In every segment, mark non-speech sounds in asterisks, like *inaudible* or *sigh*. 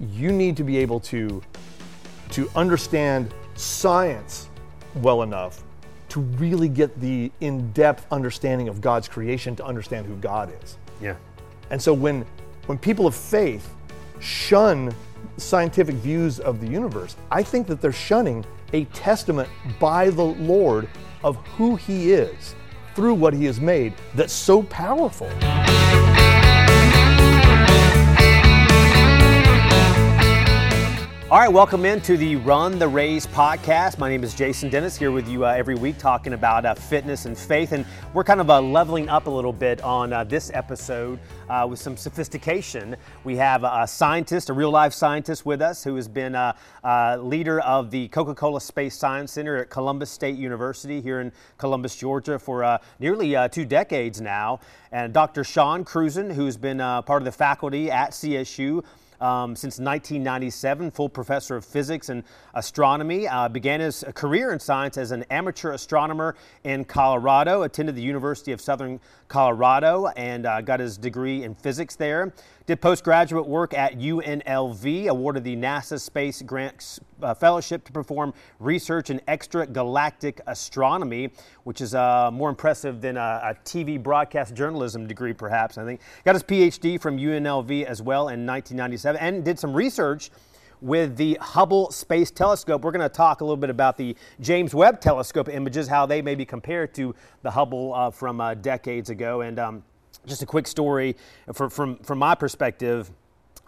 you need to be able to to understand science well enough to really get the in-depth understanding of God's creation to understand who God is. Yeah. And so when when people of faith shun scientific views of the universe, I think that they're shunning a testament by the Lord of who he is through what he has made that's so powerful. All right, welcome into the Run the Race podcast. My name is Jason Dennis here with you uh, every week talking about uh, fitness and faith. And we're kind of uh, leveling up a little bit on uh, this episode uh, with some sophistication. We have a scientist, a real life scientist with us who has been a, leader of the Coca Cola Space Science Center at Columbus State University here in Columbus, Georgia for uh, nearly two decades now. And Dr. Shawn Cruzen, who's been part of the faculty at CSU um, since 1997, full professor of physics and astronomy. Uh, began his career in science as an amateur astronomer in Colorado, attended the University of Southern Colorado, and uh, got his degree in physics there. Did postgraduate work at UNLV, awarded the NASA Space Grant uh, Fellowship to perform research in extragalactic astronomy, which is uh, more impressive than a, a, TV broadcast journalism degree, perhaps. I think got his PhD from UNLV as well in 1997, and did some research with the Hubble Space Telescope. We're going to talk a little bit about the James Webb Telescope images, how they may be compared to the Hubble uh, from uh, decades ago, and um, just a quick story for, from, from my perspective.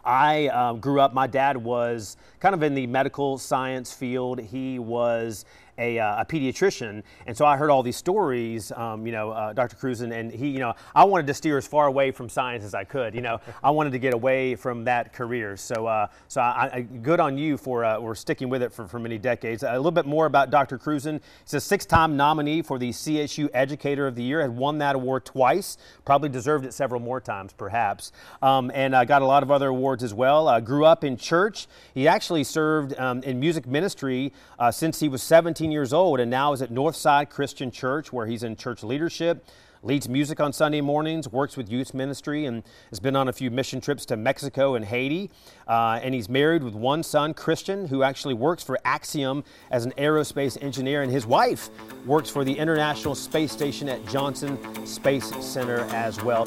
I uh, grew up, my dad was kind of in the medical science field. He was a, uh, a pediatrician, and so I heard all these stories. Um, you know, uh, Dr. Cruzen, and he, you know, I wanted to steer as far away from science as I could. You know, *laughs* I wanted to get away from that career. So, uh, so I, I, good on you for uh, for sticking with it for, for many decades. A little bit more about Dr. Cruzen. He's a six-time nominee for the CSU Educator of the Year. Had won that award twice. Probably deserved it several more times, perhaps. Um, and uh, got a lot of other awards as well. Uh, grew up in church. He actually served um, in music ministry since he was 17 years old and now is at Northside Christian Church, where he's in church leadership, leads music on Sunday mornings, works with youth ministry, and has been on a few mission trips to Mexico and Haiti. Uh, and he's married with one son, Christian, who actually works for Axiom as an aerospace engineer, and his wife works for the International Space Station at Johnson Space Center as well.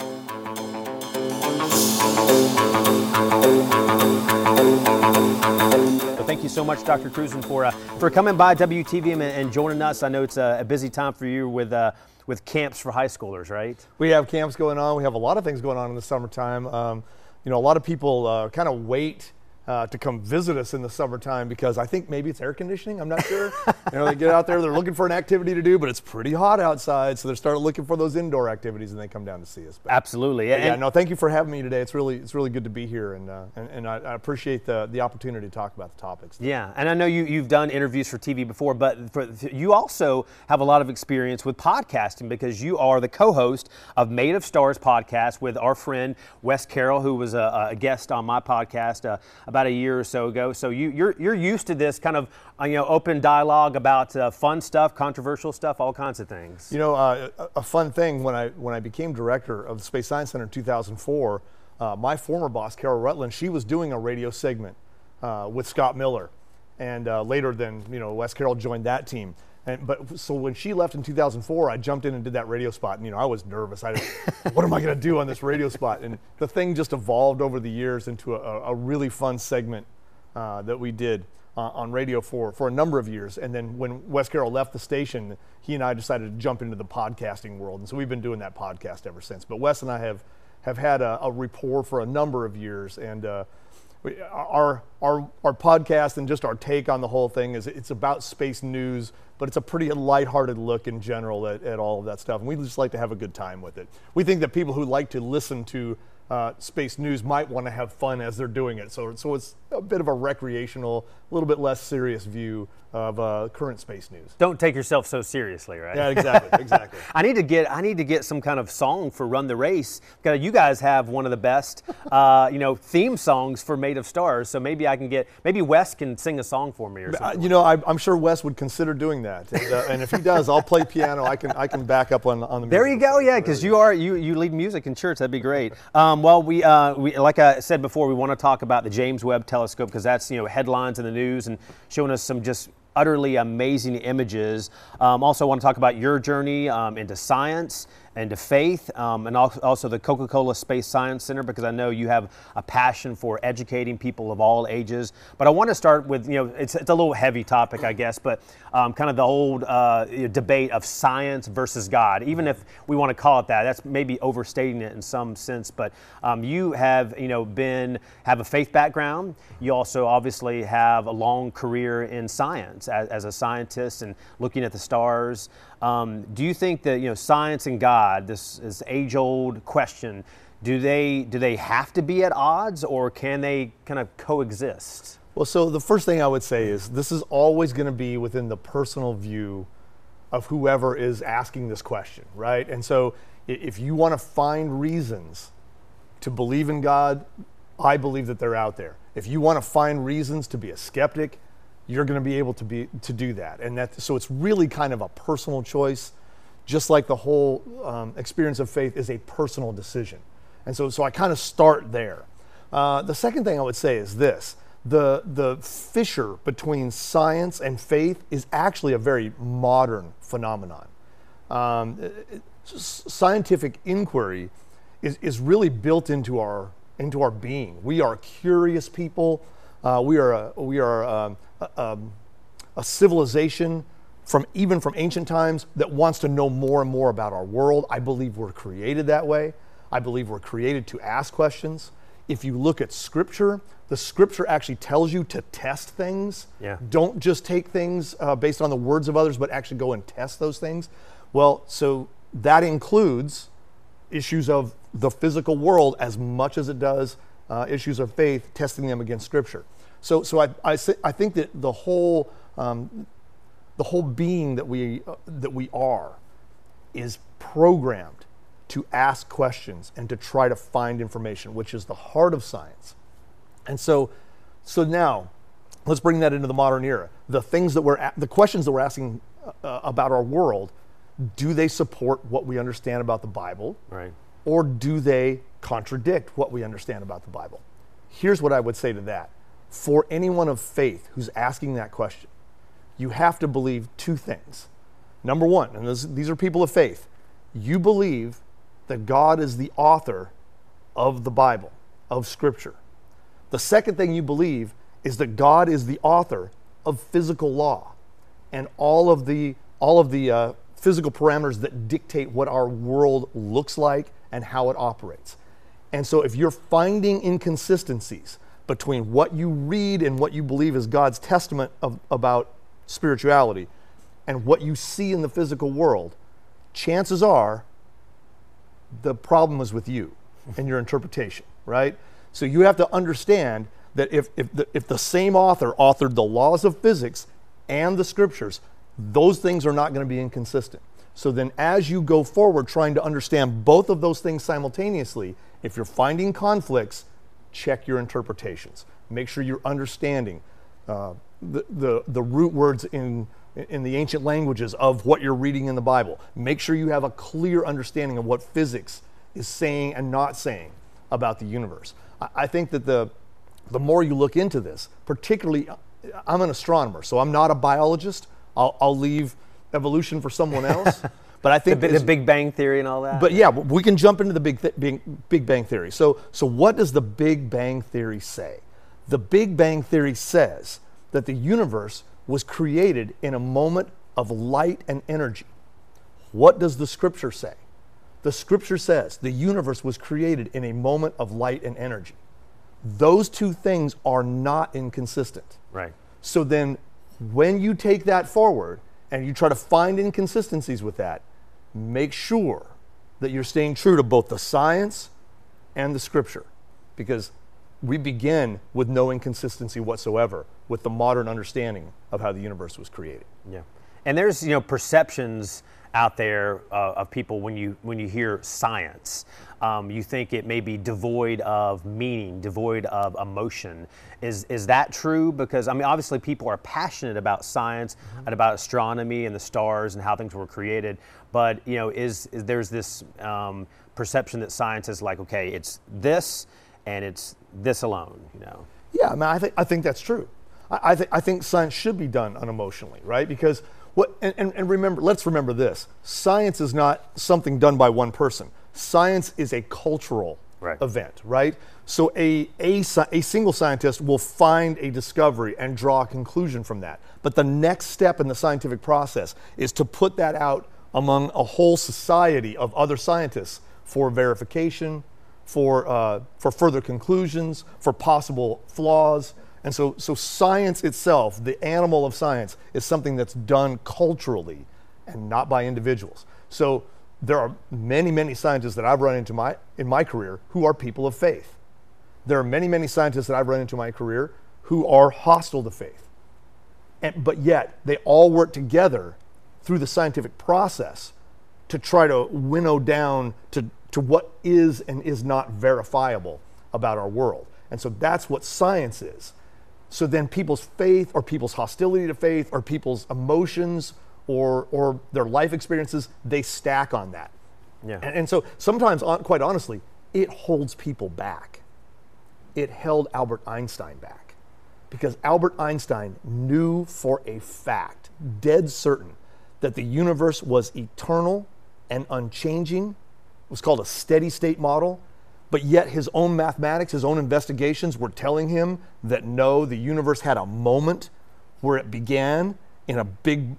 Thank you so much, Dr. Cruzen, for uh, for coming by WTVM and, and, joining us. I know it's a, a busy time for you with uh, with camps for high schoolers, right? We have camps going on. We have a lot of things going on in the summertime. Um, you know, a lot of people uh, kind of wait uh, to come visit us in the summertime because I think maybe it's air conditioning. I'm not sure. *laughs* you know, they get out there, they're looking for an activity to do, but it's pretty hot outside, so they start looking for those indoor activities, and they come down to see us. But, Absolutely. But yeah. No, thank you for having me today. It's really it's really good to be here, and uh, and, and I, I, appreciate the the opportunity to talk about the topics. Yeah, and I know you you've done interviews for TV before, but for, you also have a lot of experience with podcasting because you are the co-host of Made of Stars podcast with our friend Wes Carroll, who was a, a guest on my podcast uh, about a year or so ago. So you, you're, you're used to this kind of uh, you know open dialogue about uh, fun stuff, controversial stuff, all kinds of things. You know, uh, a fun thing when I when I became director of the Space Science Center in 2004, uh, my former boss Carol Rutland, she was doing a radio segment uh, with Scott Miller, and later then you know Wes Carroll joined that team. And, but so when she left in 2004, I jumped in and did that radio spot, and you know I was nervous. I, *laughs* what am I going to do on this radio spot? And the thing just evolved over the years into a, a really fun segment uh, that we did uh, on radio for for a number of years. And then when Wes Carroll left the station, he and I decided to jump into the podcasting world, and so we've been doing that podcast ever since. But Wes and I have have had a, a rapport for a number of years, and uh, our our our podcast and just our take on the whole thing is it's about space news but it's a pretty lighthearted look in general at, at all of that stuff. And we just like to have a good time with it. We think that people who like to listen to uh, space news might want to have fun as they're doing it. So, so it's a bit of a recreational, a little bit less serious view of uh, current space news. Don't take yourself so seriously, right? Yeah, exactly, *laughs* exactly. I need to get I need to get some kind of song for Run the Race. Because you guys have one of the best, uh, you know, theme songs for Made of Stars. So maybe I can get maybe Wes can sing a song for me or uh, something. you know, I, am sure Wes would consider doing that, and, uh, and, if he does, I'll play piano. I can I can back up on on the. There you go, yeah, because you are you you lead music in church. That'd be great. Um, well, we, uh, we, like I said before, we want to talk about the James Webb Telescope because that's you know headlines in the news and showing us some just utterly amazing images. Um, also, want to talk about your journey um, into science and to faith, um, and also the Coca Cola Space Science Center, because I know you have a passion for educating people of all ages. But I want to start with, you know, it's, it's a little heavy topic, I guess, but um, kind of the old uh, debate of science versus God. Even if we want to call it that, that's maybe overstating it in some sense. But um, you have, you know, been, have a faith background. You also obviously have a long career in science as, as a scientist and looking at the stars. Um, do you think that you know science and God, this is age-old question, do they do they have to be at odds, or can they kind of coexist? Well, so the first thing I would say is this is always going to be within the personal view of whoever is asking this question, right? And so if you want to find reasons to believe in God, I believe that they're out there. If you want to find reasons to be a skeptic, you're going to be able to be to do that. And that so it's really kind of a personal choice just like the whole um, experience of faith is a personal decision. And so so i kind of start there. Uh, the second thing i would say is this the the fissure between science and faith is actually a very modern phenomenon. Um, scientific inquiry is, is really built into our into our being. We are curious people. Uh, we are a, we are um, a, a, um, a civilization from even from ancient times that wants to know more and more about our world. I believe we're created that way. I believe we're created to ask questions. If you look at scripture, the scripture actually tells you to test things. Yeah. Don't just take things uh, based on the words of others, but actually go and test those things. Well, so that includes issues of the physical world as much as it does uh, issues of faith, testing them against Scripture. So, so I, I, I think that the whole, um, the whole being that we, uh, that we are is programmed to ask questions and to try to find information, which is the heart of science. And so, so now, let's bring that into the modern era. The things that we're, the questions that we're asking uh, about our world, do they support what we understand about the Bible? Right. Or do they contradict what we understand about the Bible? Here's what I would say to that. For anyone of faith who's asking that question, you have to believe two things. Number one, and this, these are people of faith, you believe that God is the author of the Bible, of Scripture. The second thing you believe is that God is the author of physical law and all of the, all of the uh, physical parameters that dictate what our world looks like and how it operates. And so if you're finding inconsistencies between what you read and what you believe is God's testament of, about spirituality and what you see in the physical world, chances are the problem is with you and your interpretation, right? So you have to understand that if, if, the, if the same author authored the laws of physics and the scriptures, those things are not going to be inconsistent. So then, as you go forward trying to understand both of those things simultaneously, if you're finding conflicts, check your interpretations. Make sure you're understanding uh, the, the, the root words in, in the ancient languages of what you're reading in the Bible. Make sure you have a clear understanding of what physics is saying and not saying about the universe. I, I think that the, the more you look into this, particularly, I'm an astronomer, so I'm not a biologist. I'll, I'll leave evolution for someone else. *laughs* But I think the, the, Big Bang Theory and all that. But yeah, we can jump into the Big, th- big, big Bang Theory. So, so what does the Big Bang Theory say? The Big Bang Theory says that the universe was created in a moment of light and energy. What does the Scripture say? The Scripture says the universe was created in a moment of light and energy. Those two things are not inconsistent. Right. So then, when you take that forward and you try to find inconsistencies with that, make sure that you're staying true to both the science and the scripture because we begin with no inconsistency whatsoever with the modern understanding of how the universe was created. Yeah. And there's, you know, perceptions out there uh, of people when you when you hear science. Um, you think it may be devoid of meaning, devoid of emotion. Is is that true? Because I mean, obviously, people are passionate about science mm-hmm. and about astronomy and the stars and how things were created. But you know, is, is there's this um, perception that science is like, okay, it's this and it's this alone, you know. Yeah, I mean, I think I think that's true. I, I think I think science should be done unemotionally, right? Because what and, and, and remember, let's remember this: science is not something done by one person. Science is a cultural Right. event, right? So a, a a single scientist will find a discovery and draw a conclusion from that. But the next step in the scientific process is to put that out among a whole society of other scientists for verification, for, uh, for further conclusions, for possible flaws. And so, so science itself, the animal of science, is something that's done culturally and not by individuals. So there are many, many scientists that I've run into my, in my career who are people of faith. There are many, many scientists that I've run into in my career who are hostile to faith. And, but yet, they all work together through the scientific process to try to winnow down to, to what is and is not verifiable about our world. And so that's what science is. So then people's faith or people's hostility to faith or people's emotions or, or their life experiences, they stack on that. Yeah. And, and so sometimes, quite honestly, it holds people back. It held Albert Einstein back because Albert Einstein knew for a fact, dead certain, that the universe was eternal and unchanging. It was called a steady state model. But yet, his own mathematics, his own investigations were telling him that no, the universe had a moment where it began in a big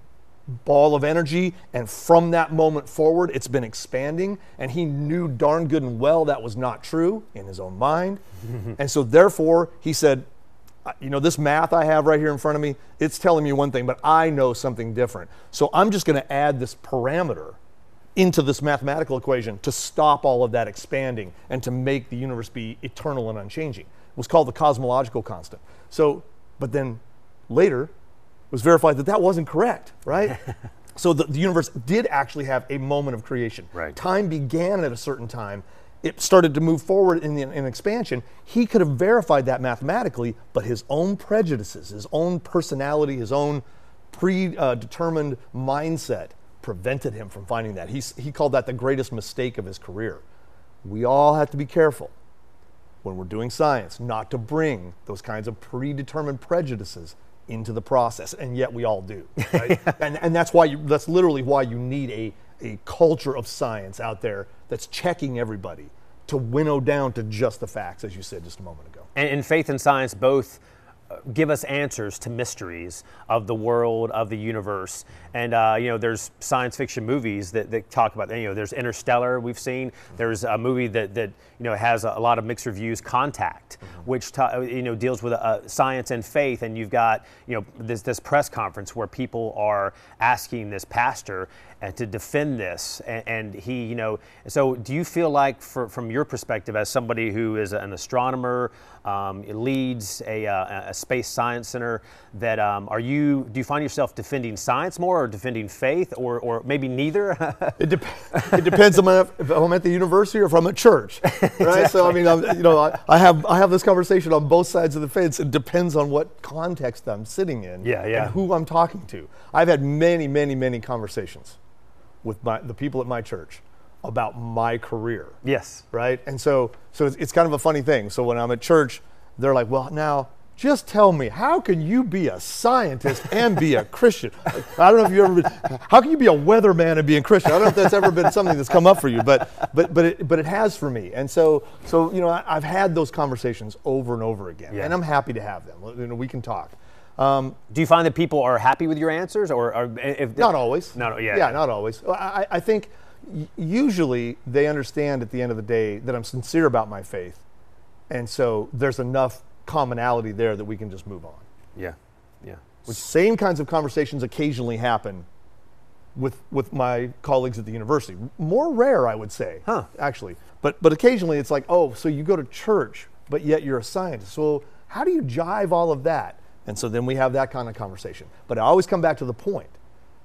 ball of energy, and from that moment forward, it's been expanding. And he knew darn good and well that was not true in his own mind. *laughs* and so, therefore, he said, You know, this math I have right here in front of me, it's telling me one thing, but I know something different. So, I'm just going to add this parameter into this mathematical equation to stop all of that expanding and to make the universe be eternal and unchanging. It was called the cosmological constant. So, but then later, it was verified that that wasn't correct, right? *laughs* so the, the universe did actually have a moment of creation. Right. Time began at a certain time. It started to move forward in, the, in expansion. He could have verified that mathematically, but his own prejudices, his own personality, his own predetermined uh, mindset prevented him from finding that. He, he called that the greatest mistake of his career. We all have to be careful when we're doing science not to bring those kinds of predetermined prejudices into the process and yet we all do *laughs* right? and, and that's why you, that's literally why you need a, a culture of science out there that's checking everybody to winnow down to just the facts as you said just a moment ago And, and faith and science both give us answers to mysteries of the world, of the universe. And, uh, you know, there's science fiction movies that, that talk about, you know, there's Interstellar we've seen. There's a movie that, that you know, has a, a lot of mixed reviews, Contact, which, ta- you know, deals with uh, science and faith. And you've got, you know, this, this press conference where people are asking this pastor uh, to defend this. And, and he, you know, so do you feel like, for, from your perspective, as somebody who is an astronomer, um, leads a, uh, a space science center, that um, are you, do you find yourself defending science more or defending faith or, or maybe neither? *laughs* It, dep- it depends on if I'm at the university or if I'm at church, right? *laughs* So I mean, I'm, you know, I, I have I have this conversation on both sides of the fence. It depends on what context I'm sitting in, Yeah, yeah. and who I'm talking to. I've had many, many, many conversations with my, the people at my church about my career, yes. right? And so, so it's, it's kind of a funny thing. So when I'm at church, they're like, "Well, now." Just tell me, how can you be a scientist and be a Christian? *laughs* I don't know if you ever been, how can you be a weatherman and be a Christian? I don't know if that's ever been something that's come up for you, but, but, but, it, but it has for me. And so, so you know, I, I've had those conversations over and over again, Yeah. and I'm happy to have them. You know, we can talk. Um, Do you find that people are happy with your answers or, or if Not always. No, no, yeah. Yeah, not always. I, I think usually they understand at the end of the day that I'm sincere about my faith. And so there's enough commonality there that we can just move on. Yeah. Yeah. Same kinds of conversations occasionally happen with, with my colleagues at the university. More rare, I would say, Huh. actually. But, but occasionally it's like, oh, so you go to church, but yet you're a scientist. So how do you jive all of that? And so then we have that kind of conversation. But I always come back to the point,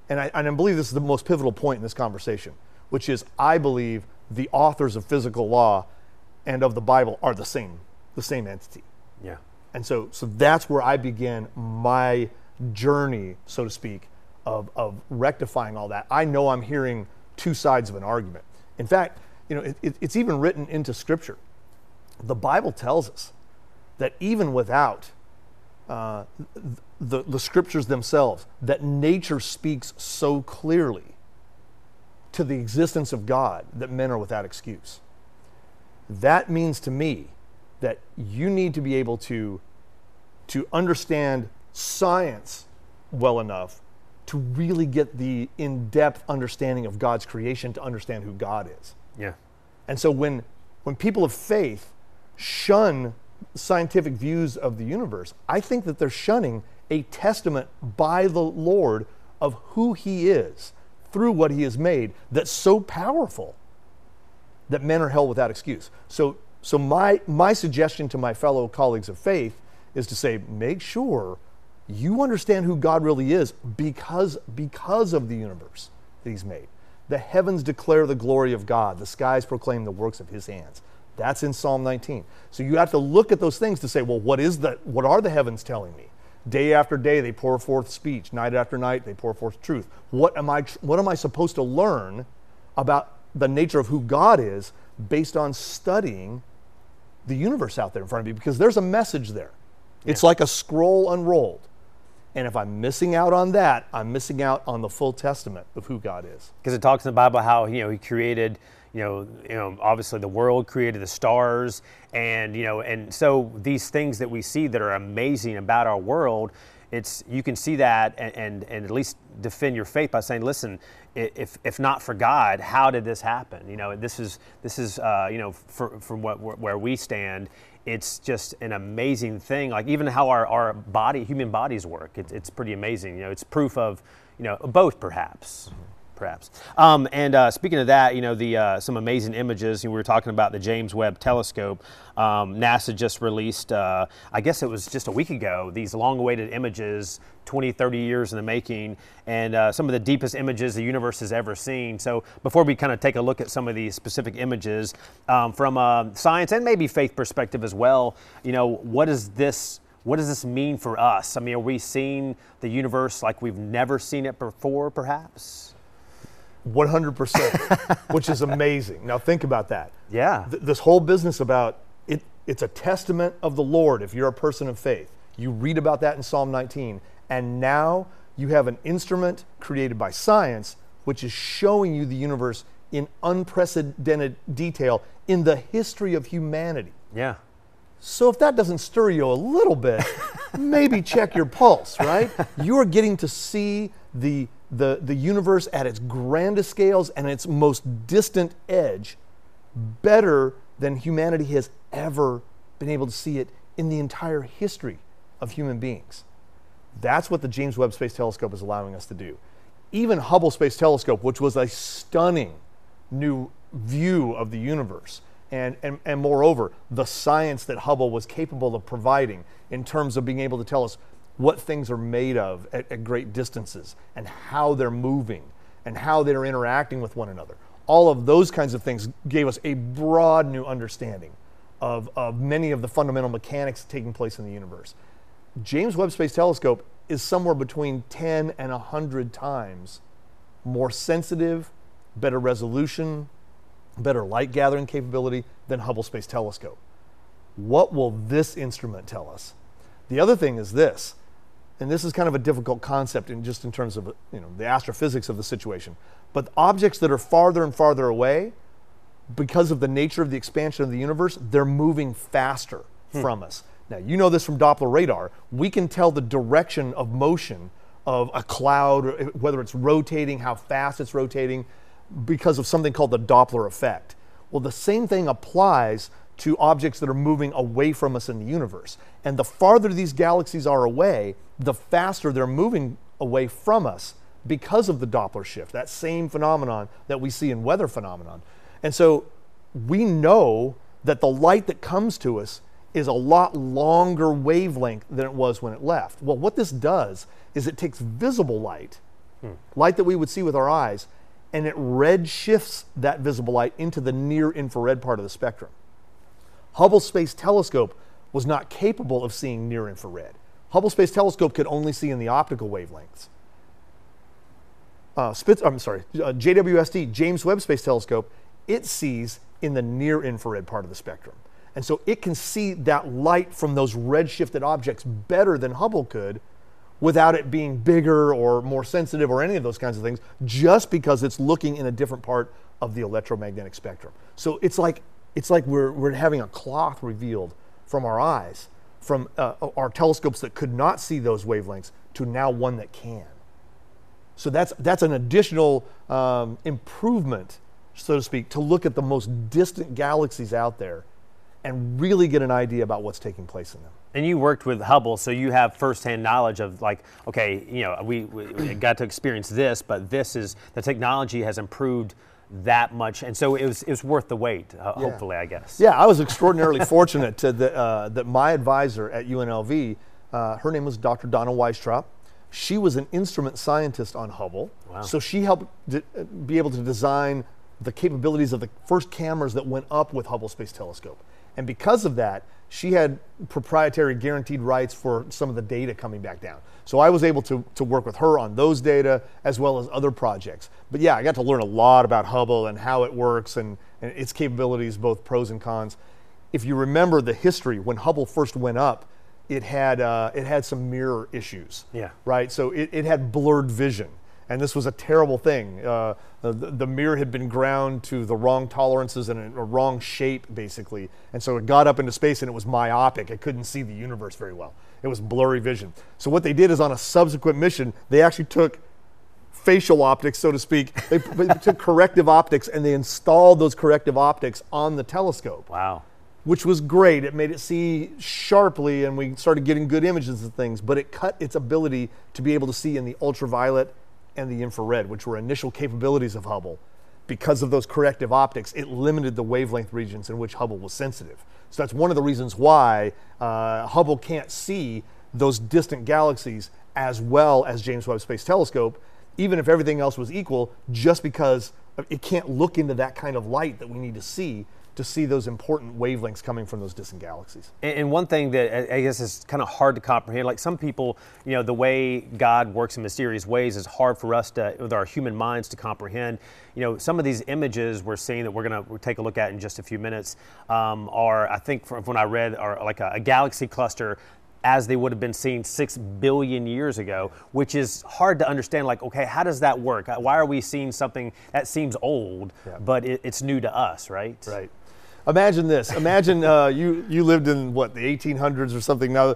and I, and I believe this is the most pivotal point in this conversation, which is I believe the authors of physical law and of the Bible are the same, the same entity. Yeah. And so, so that's where I begin my journey, so to speak, of, of rectifying all that. I know I'm hearing two sides of an argument. In fact, you know, it, it, it's even written into Scripture. The Bible tells us that even without uh, the, the scriptures themselves, that nature speaks so clearly to the existence of God that men are without excuse. That means to me that you need to be able to, to understand science well enough to really get the in depth understanding of God's creation to understand who God is. Yeah. And so when, when people of faith shun scientific views of the universe, I think that they're shunning a testament by the Lord of who He is through what He has made that's so powerful that men are held without excuse. So, so my, my suggestion to my fellow colleagues of faith is to say, make sure you understand who God really is because, because of the universe that He's made. The heavens declare the glory of God, the skies proclaim the works of His hands. That's in Psalm 19. So you have to look at those things to say, well, what is the, what are the heavens telling me? Day after day they pour forth speech. Night after night they pour forth truth. What am I, what am I supposed to learn about the nature of who God is based on studying the universe out there in front of me? Because there's a message there. Yeah. It's like a scroll unrolled. And if I'm missing out on that, I'm missing out on the full testament of who God is. Because it talks in the Bible how you know He created you know, you know, obviously the world created the stars, and you know, and so these things that we see that are amazing about our world, it's you can see that and, and, and at least defend your faith by saying, listen, if if not for God, how did this happen? You know, this is this is uh, you know, for, from what where we stand, it's just an amazing thing. Like even how our, our body, human bodies work, it's, it's pretty amazing. You know, it's proof of you know both perhaps. Perhaps. Um, and uh, speaking of that, you know, the uh, some amazing images. You know, we were talking about the James Webb Telescope. Um, NASA just released, uh, I guess it was just a week ago, these long-awaited images, 20, 30 years in the making, and uh, some of the deepest images the universe has ever seen. So before we kind of take a look at some of these specific images um, from a science and maybe faith perspective as well, you know, what is this? what does this mean for us? I mean, are we seeing the universe like we've never seen it before, perhaps? 100%, which is amazing. Now think about that. Yeah. Th- this whole business about it, it's a testament of the Lord if you're a person of faith. You read about that in Psalm 19. And now you have an instrument created by science which is showing you the universe in unprecedented detail in the history of humanity. Yeah. So if that doesn't stir you a little bit, maybe check your pulse, right? *laughs* You're getting to see the the, the universe at its grandest scales and its most distant edge better than humanity has ever been able to see it in the entire history of human beings. That's what the James Webb Space Telescope is allowing us to do. Even Hubble Space Telescope, which was a stunning new view of the universe, and, and, and moreover, the science that Hubble was capable of providing in terms of being able to tell us what things are made of at, at great distances and how they're moving and how they're interacting with one another. All of those kinds of things gave us a broad new understanding of, of many of the fundamental mechanics taking place in the universe. James Webb Space Telescope is somewhere between 10 and 100 times more sensitive, better resolution, better light gathering capability than Hubble Space Telescope. What will this instrument tell us? The other thing is this and this is kind of a difficult concept in just in terms of you know the astrophysics of the situation. But objects that are farther and farther away because of the nature of the expansion of the universe they're moving faster hmm. from us. Now you know this from doppler radar. We can tell the direction of motion of a cloud whether it's rotating how fast it's rotating because of something called the doppler effect. Well the same thing applies to objects that are moving away from us in the universe. And the farther these galaxies are away, the faster they're moving away from us because of the Doppler shift, that same phenomenon that we see in weather phenomenon. And so we know that the light that comes to us is a lot longer wavelength than it was when it left. Well, what this does is it takes visible light, hmm. light that we would see with our eyes, and it red shifts that visible light into the near infrared part of the spectrum. Hubble Space Telescope was not capable of seeing near infrared. Hubble Space Telescope could only see in the optical wavelengths. Uh, Spitz, I'm sorry, uh, JWST, James Webb Space Telescope, it sees in the near infrared part of the spectrum. And so it can see that light from those redshifted objects better than Hubble could without it being bigger or more sensitive or any of those kinds of things, just because it's looking in a different part of the electromagnetic spectrum. So it's like, it's like we're, we're having a cloth revealed from our eyes, from uh, our telescopes that could not see those wavelengths to now one that can. So that's, that's an additional um, improvement, so to speak, to look at the most distant galaxies out there and really get an idea about what's taking place in them. And you worked with Hubble, so you have firsthand knowledge of like, okay, you know, we, we got to experience this, but this is the technology has improved that much, and so it was, it was worth the wait. Uh, yeah. Hopefully, I guess. Yeah, I was extraordinarily *laughs* fortunate to the, uh, that my advisor at UNLV, uh, her name was Dr. Donna Weistrop. She was an instrument scientist on Hubble, wow. so she helped d- be able to design the capabilities of the first cameras that went up with Hubble Space Telescope. And because of that, she had proprietary guaranteed rights for some of the data coming back down. So I was able to, to work with her on those data as well as other projects. But yeah, I got to learn a lot about Hubble and how it works and, and its capabilities, both pros and cons. If you remember the history, when Hubble first went up, it had, uh, it had some mirror issues. Yeah. Right? So it, it had blurred vision and this was a terrible thing. Uh, the, the, mirror had been ground to the wrong tolerances and a, a, wrong shape, basically. And so it got up into space and it was myopic. It couldn't see the universe very well. It was blurry vision. So what they did is on a subsequent mission, they actually took facial optics, so to speak. They, *laughs* they took corrective optics and they installed those corrective optics on the telescope. Wow. Which was great. It made it see sharply and we started getting good images of things, but it cut its ability to be able to see in the ultraviolet and the infrared, which were initial capabilities of Hubble, because of those corrective optics, it limited the wavelength regions in which Hubble was sensitive. So that's one of the reasons why uh, Hubble can't see those distant galaxies as well as James Webb Space Telescope, even if everything else was equal, just because it can't look into that kind of light that we need to see to see those important wavelengths coming from those distant galaxies. And, one thing that I guess is kind of hard to comprehend, like some people, you know, the way God works in mysterious ways is hard for us to, with our human minds, to comprehend. You know, some of these images we're seeing that we're going to take a look at in just a few minutes um, are, I think, from when I read, are like a, a galaxy cluster as they would have been seen six billion years ago, which is hard to understand. Like, okay, how does that work? Why are we seeing something that seems old, yeah. but it, it's new to us, right? Right. Imagine this. Imagine uh, you you lived in what the 1800s or something. Now,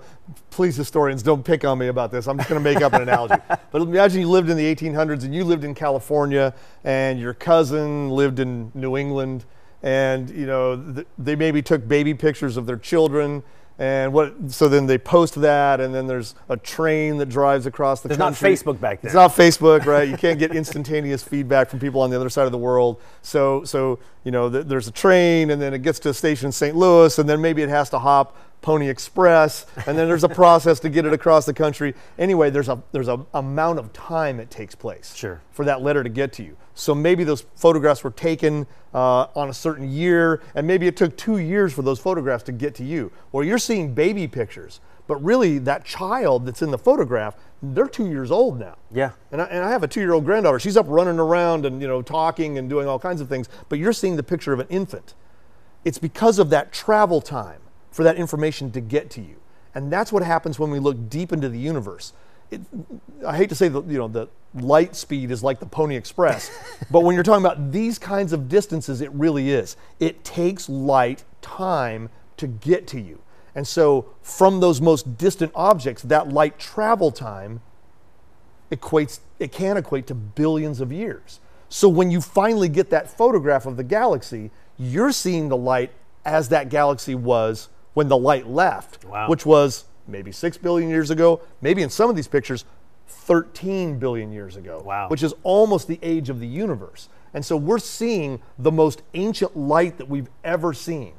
please historians don't pick on me about this. I'm just going to make up an analogy. *laughs* But imagine you lived in the 1800s and you lived in California, and your cousin lived in New England, and you know th- they maybe took baby pictures of their children and what so then they post that and then there's a train that drives across the there's country. not facebook back there. it's not facebook right? You can't get *laughs* instantaneous feedback from people on the other side of the world. So so you know th- there's a train and then it gets to a station in st louis and then maybe it has to hop pony express and then there's a process to get it across the country anyway there's a there's a amount of time it takes place sure. for that letter to get to you so maybe those photographs were taken uh, on a certain year, and maybe it took two years for those photographs to get to you. Or you're seeing baby pictures, but really that child that's in the photograph, they're two years old now. Yeah. And I, and I have a two-year-old granddaughter. She's up running around and you know talking and doing all kinds of things. But you're seeing the picture of an infant. It's because of that travel time for that information to get to you. And that's what happens when we look deep into the universe it, I hate to say that you know the light speed is like the Pony Express, *laughs* but when you're talking about these kinds of distances, it really is. It takes light time to get to you, and so from those most distant objects, that light travel time equates it can equate to billions of years. So when you finally get that photograph of the galaxy, you're seeing the light as that galaxy was when the light left, wow. which was maybe 6 billion years ago, maybe in some of these pictures, 13 billion years ago, wow. which is almost the age of the universe. And so we're seeing the most ancient light that we've ever seen,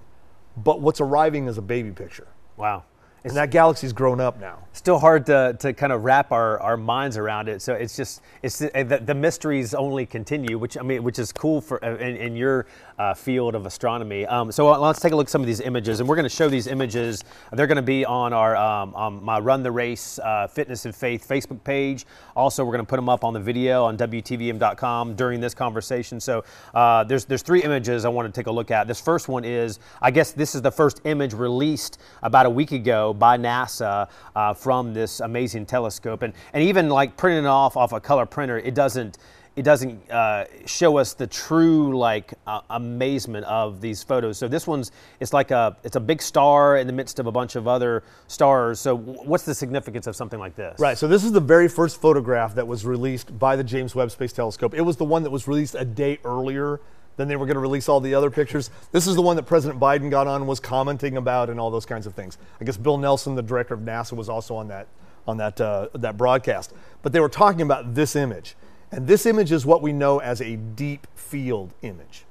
but what's arriving is a baby picture. Wow. and that galaxy's grown up now. Still hard to, to kind of wrap our, our minds around it. So it's just it's the, the mysteries only continue, which I mean, which is cool for uh, in, in your uh, field of astronomy. Um, so uh, let's take a look at some of these images, and we're going to show these images. They're going to be on our um, on my Run the Race uh, Fitness and Faith Facebook page. Also, we're going to put them up on the video on WTVM.com during this conversation. So uh, there's there's three images I want to take a look at. This first one is, I guess this is the first image released about a week ago by NASA uh, from this amazing telescope. And, and even like printing it off off a color printer, it doesn't it doesn't uh, show us the true like uh, amazement of these photos. So this one's it's like a it's a big star in the midst of a bunch of other stars. So what's the significance of something like this? Right. So this is the very first photograph that was released by the James Webb Space Telescope. It was the one that was released a day earlier than they were going to release all the other pictures. This is the one that President Biden got on, was commenting about, and all those kinds of things. I guess Bill Nelson, the director of NASA, was also on that on that uh, that broadcast. But they were talking about this image, and this image is what we know as a deep field image.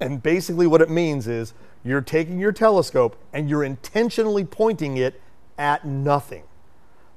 And basically, what it means is you're taking your telescope and you're intentionally pointing it at nothing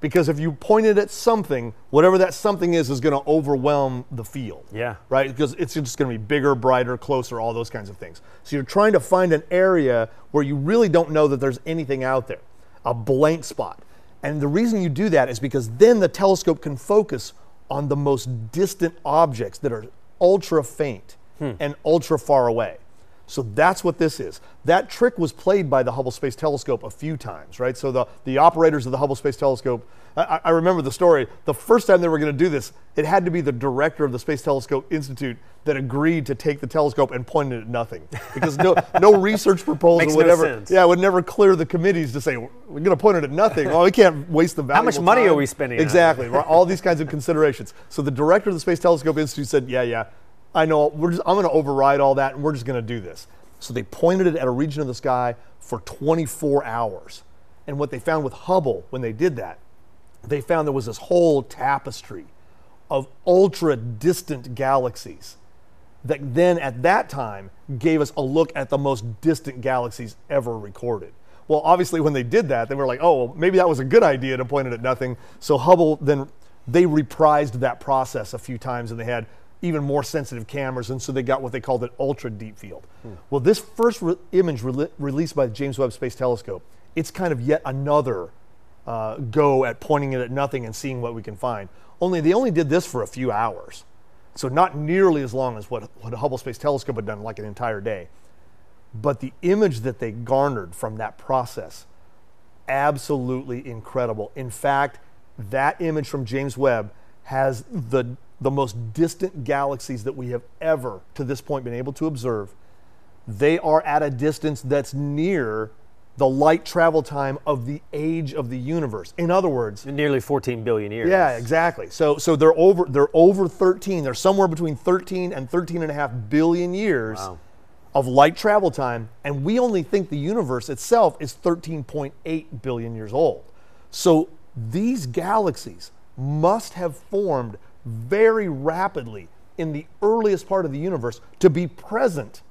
because if you point it at something, whatever that something is, is going to overwhelm the field. Yeah. Right? Because it's just going to be bigger, brighter, closer, all those kinds of things. So you're trying to find an area where you really don't know that there's anything out there, a blank spot. And the reason you do that is because then the telescope can focus on the most distant objects that are ultra faint hmm. and ultra far away. So that's what this is. That trick was played by the Hubble Space Telescope a few times, right? So the, the operators of the Hubble Space Telescope, I, I remember the story. The first time they were going to do this, it had to be the director of the Space Telescope Institute that agreed to take the telescope and point it at nothing. Because no, *laughs* no research proposal would no ever, sense. yeah, would never clear the committees to say, we're going to point it at nothing. Well, we can't waste the How much money time. are we spending? Exactly. All these kinds of considerations. So the director of the Space Telescope Institute said, yeah, yeah, I know, we're just, I'm going to override all that and we're just going to do this. So they pointed it at a region of the sky for 24 hours. And what they found with Hubble when they did that, they found there was this whole tapestry of ultra distant galaxies that then at that time gave us a look at the most distant galaxies ever recorded. Well, obviously, when they did that, they were like, oh, well, maybe that was a good idea to point it at nothing. So Hubble then, they reprised that process a few times and they had even more sensitive cameras, and so they got what they called an ultra deep field. Hmm. Well, this first re- image re- released by the James Webb Space Telescope, it's kind of yet another uh, go at pointing it at nothing and seeing what we can find. Only they only did this for a few hours, so not nearly as long as what, what Hubble Space Telescope had done, like an entire day. But the image that they garnered from that process, absolutely incredible. In fact, that image from James Webb has the the most distant galaxies that we have ever to this point been able to observe, they are at a distance that's near the light travel time of the age of the universe. In other words, nearly 14 billion years. Yeah, exactly. So so they're over they're over 13. They're somewhere between 13 and 13 and a half billion years wow. of light travel time and we only think the universe itself is 13.8 billion years old. So these galaxies must have formed very rapidly in the earliest part of the universe to be present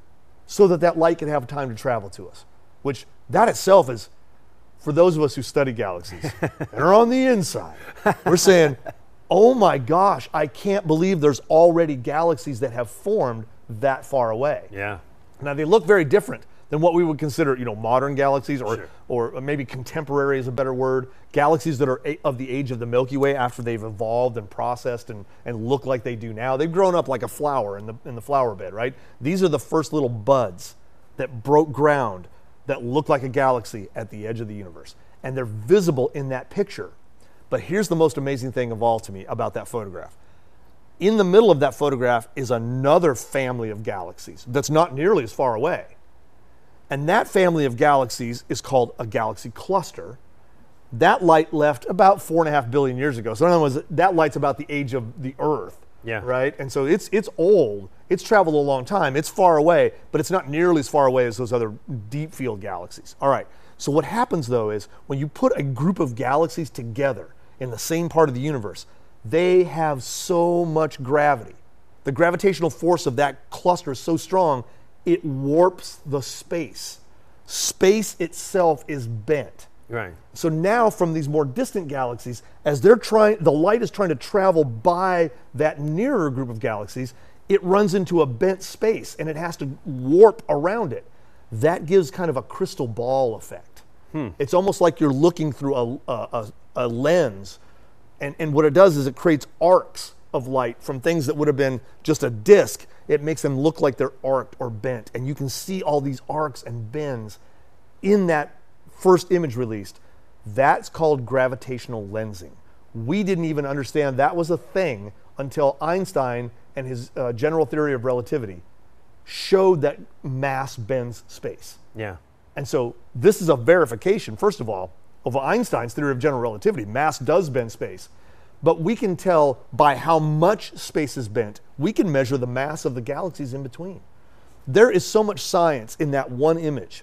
so that that light can have time to travel to us, which that itself is, for those of us who study galaxies *laughs* and are on the inside, we're saying, oh my gosh, I can't believe there's already galaxies that have formed that far away. Yeah. Now they look very different than what we would consider, you know, modern galaxies or, sure. or maybe contemporary is a better word. Galaxies that are of the age of the Milky Way after they've evolved and processed and, and look like they do now. They've grown up like a flower in the, in the flower bed, right? These are the first little buds that broke ground that look like a galaxy at the edge of the universe. And they're visible in that picture. But here's the most amazing thing of all to me about that photograph. In the middle of that photograph is another family of galaxies that's not nearly as far away. And that family of galaxies is called a galaxy cluster. That light left about four and a half billion years ago. So in other words, that light's about the age of the Earth. Yeah. Right? And so it's it's old. It's traveled a long time. It's far away, but it's not nearly as far away as those other deep field galaxies. All right. So what happens though is when you put a group of galaxies together in the same part of the universe, they have so much gravity. The gravitational force of that cluster is so strong it warps the space. Space itself is bent. Right. So now, from these more distant galaxies, as they're trying, the light is trying to travel by that nearer group of galaxies, it runs into a bent space and it has to warp around it. That gives kind of a crystal ball effect. Hmm. It's almost like you're looking through a, a, a, a lens, and, and what it does is it creates arcs of light from things that would have been just a disk. It makes them look like they're arced or bent, and you can see all these arcs and bends in that first image released. That's called gravitational lensing. We didn't even understand that was a thing until Einstein and his uh, general theory of relativity showed that mass bends space. Yeah. And so this is a verification, first of all, of Einstein's theory of general relativity. Mass does bend space. But we can tell by how much space is bent, we can measure the mass of the galaxies in between. There is so much science in that one image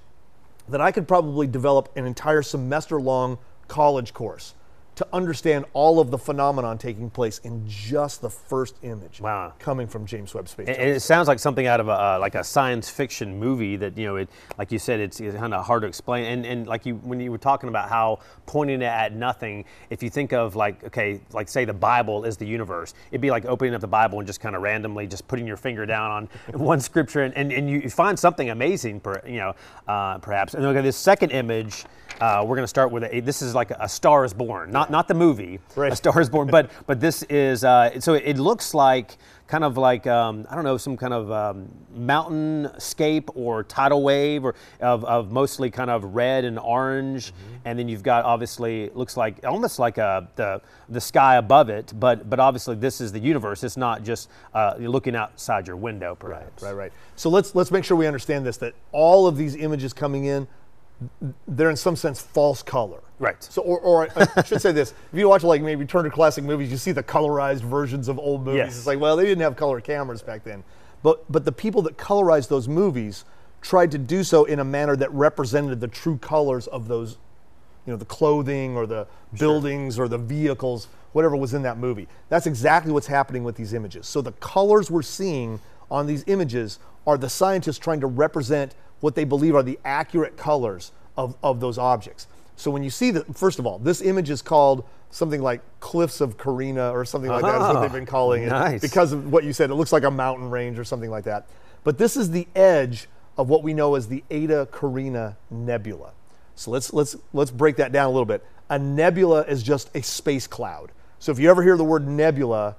that I could probably develop an entire semester long college course to understand all of the phenomenon taking place in just the first image Wow. coming from James Webb Space And Telescope. it sounds like something out of a uh, like a science fiction movie that you know it like you said it's, it's kind of hard to explain and and like you when you were talking about how pointing it at nothing if you think of like okay like say the Bible is the universe it'd be like opening up the Bible and just kind of randomly just putting your finger down on *laughs* one scripture and, and, and you find something amazing per, you know uh, perhaps and okay this second image uh, we're going to start with a, this is like a, Star is Born not not the movie Right. a Star is Born but *laughs* but this is uh, so it looks like kind of like um, I don't know some kind of um, mountainscape or tidal wave or of, of mostly kind of red and orange, and then you've got obviously looks like almost like a, the the sky above it, but but obviously this is the universe. It's not just uh, you're looking outside your window, perhaps. Right, Right, right. So let's let's make sure we understand this that all of these images coming in, they're in some sense false color. Right. So, or, or I *laughs* should say this: if you watch like maybe Turner Classic Movies, you see the colorized versions of old movies. Yes. It's like, well, they didn't have color cameras back then, but but the people that colorized those movies tried to do so in a manner that represented the true colors of those, you know, the clothing or the buildings or the vehicles, whatever was in that movie. That's exactly what's happening with these images. So the colors we're seeing on these images are the scientists trying to represent what they believe are the accurate colors of, of those objects. So when you see that, first of all, this image is called something like Cliffs of Carina or something like that is what Oh, they've been calling it nice. because of what you said. It looks like a mountain range or something like that. But this is the edge of what we know as the Eta Carina Nebula. So let's let's let's break that down a little bit. A nebula is just a space cloud. So if you ever hear the word nebula,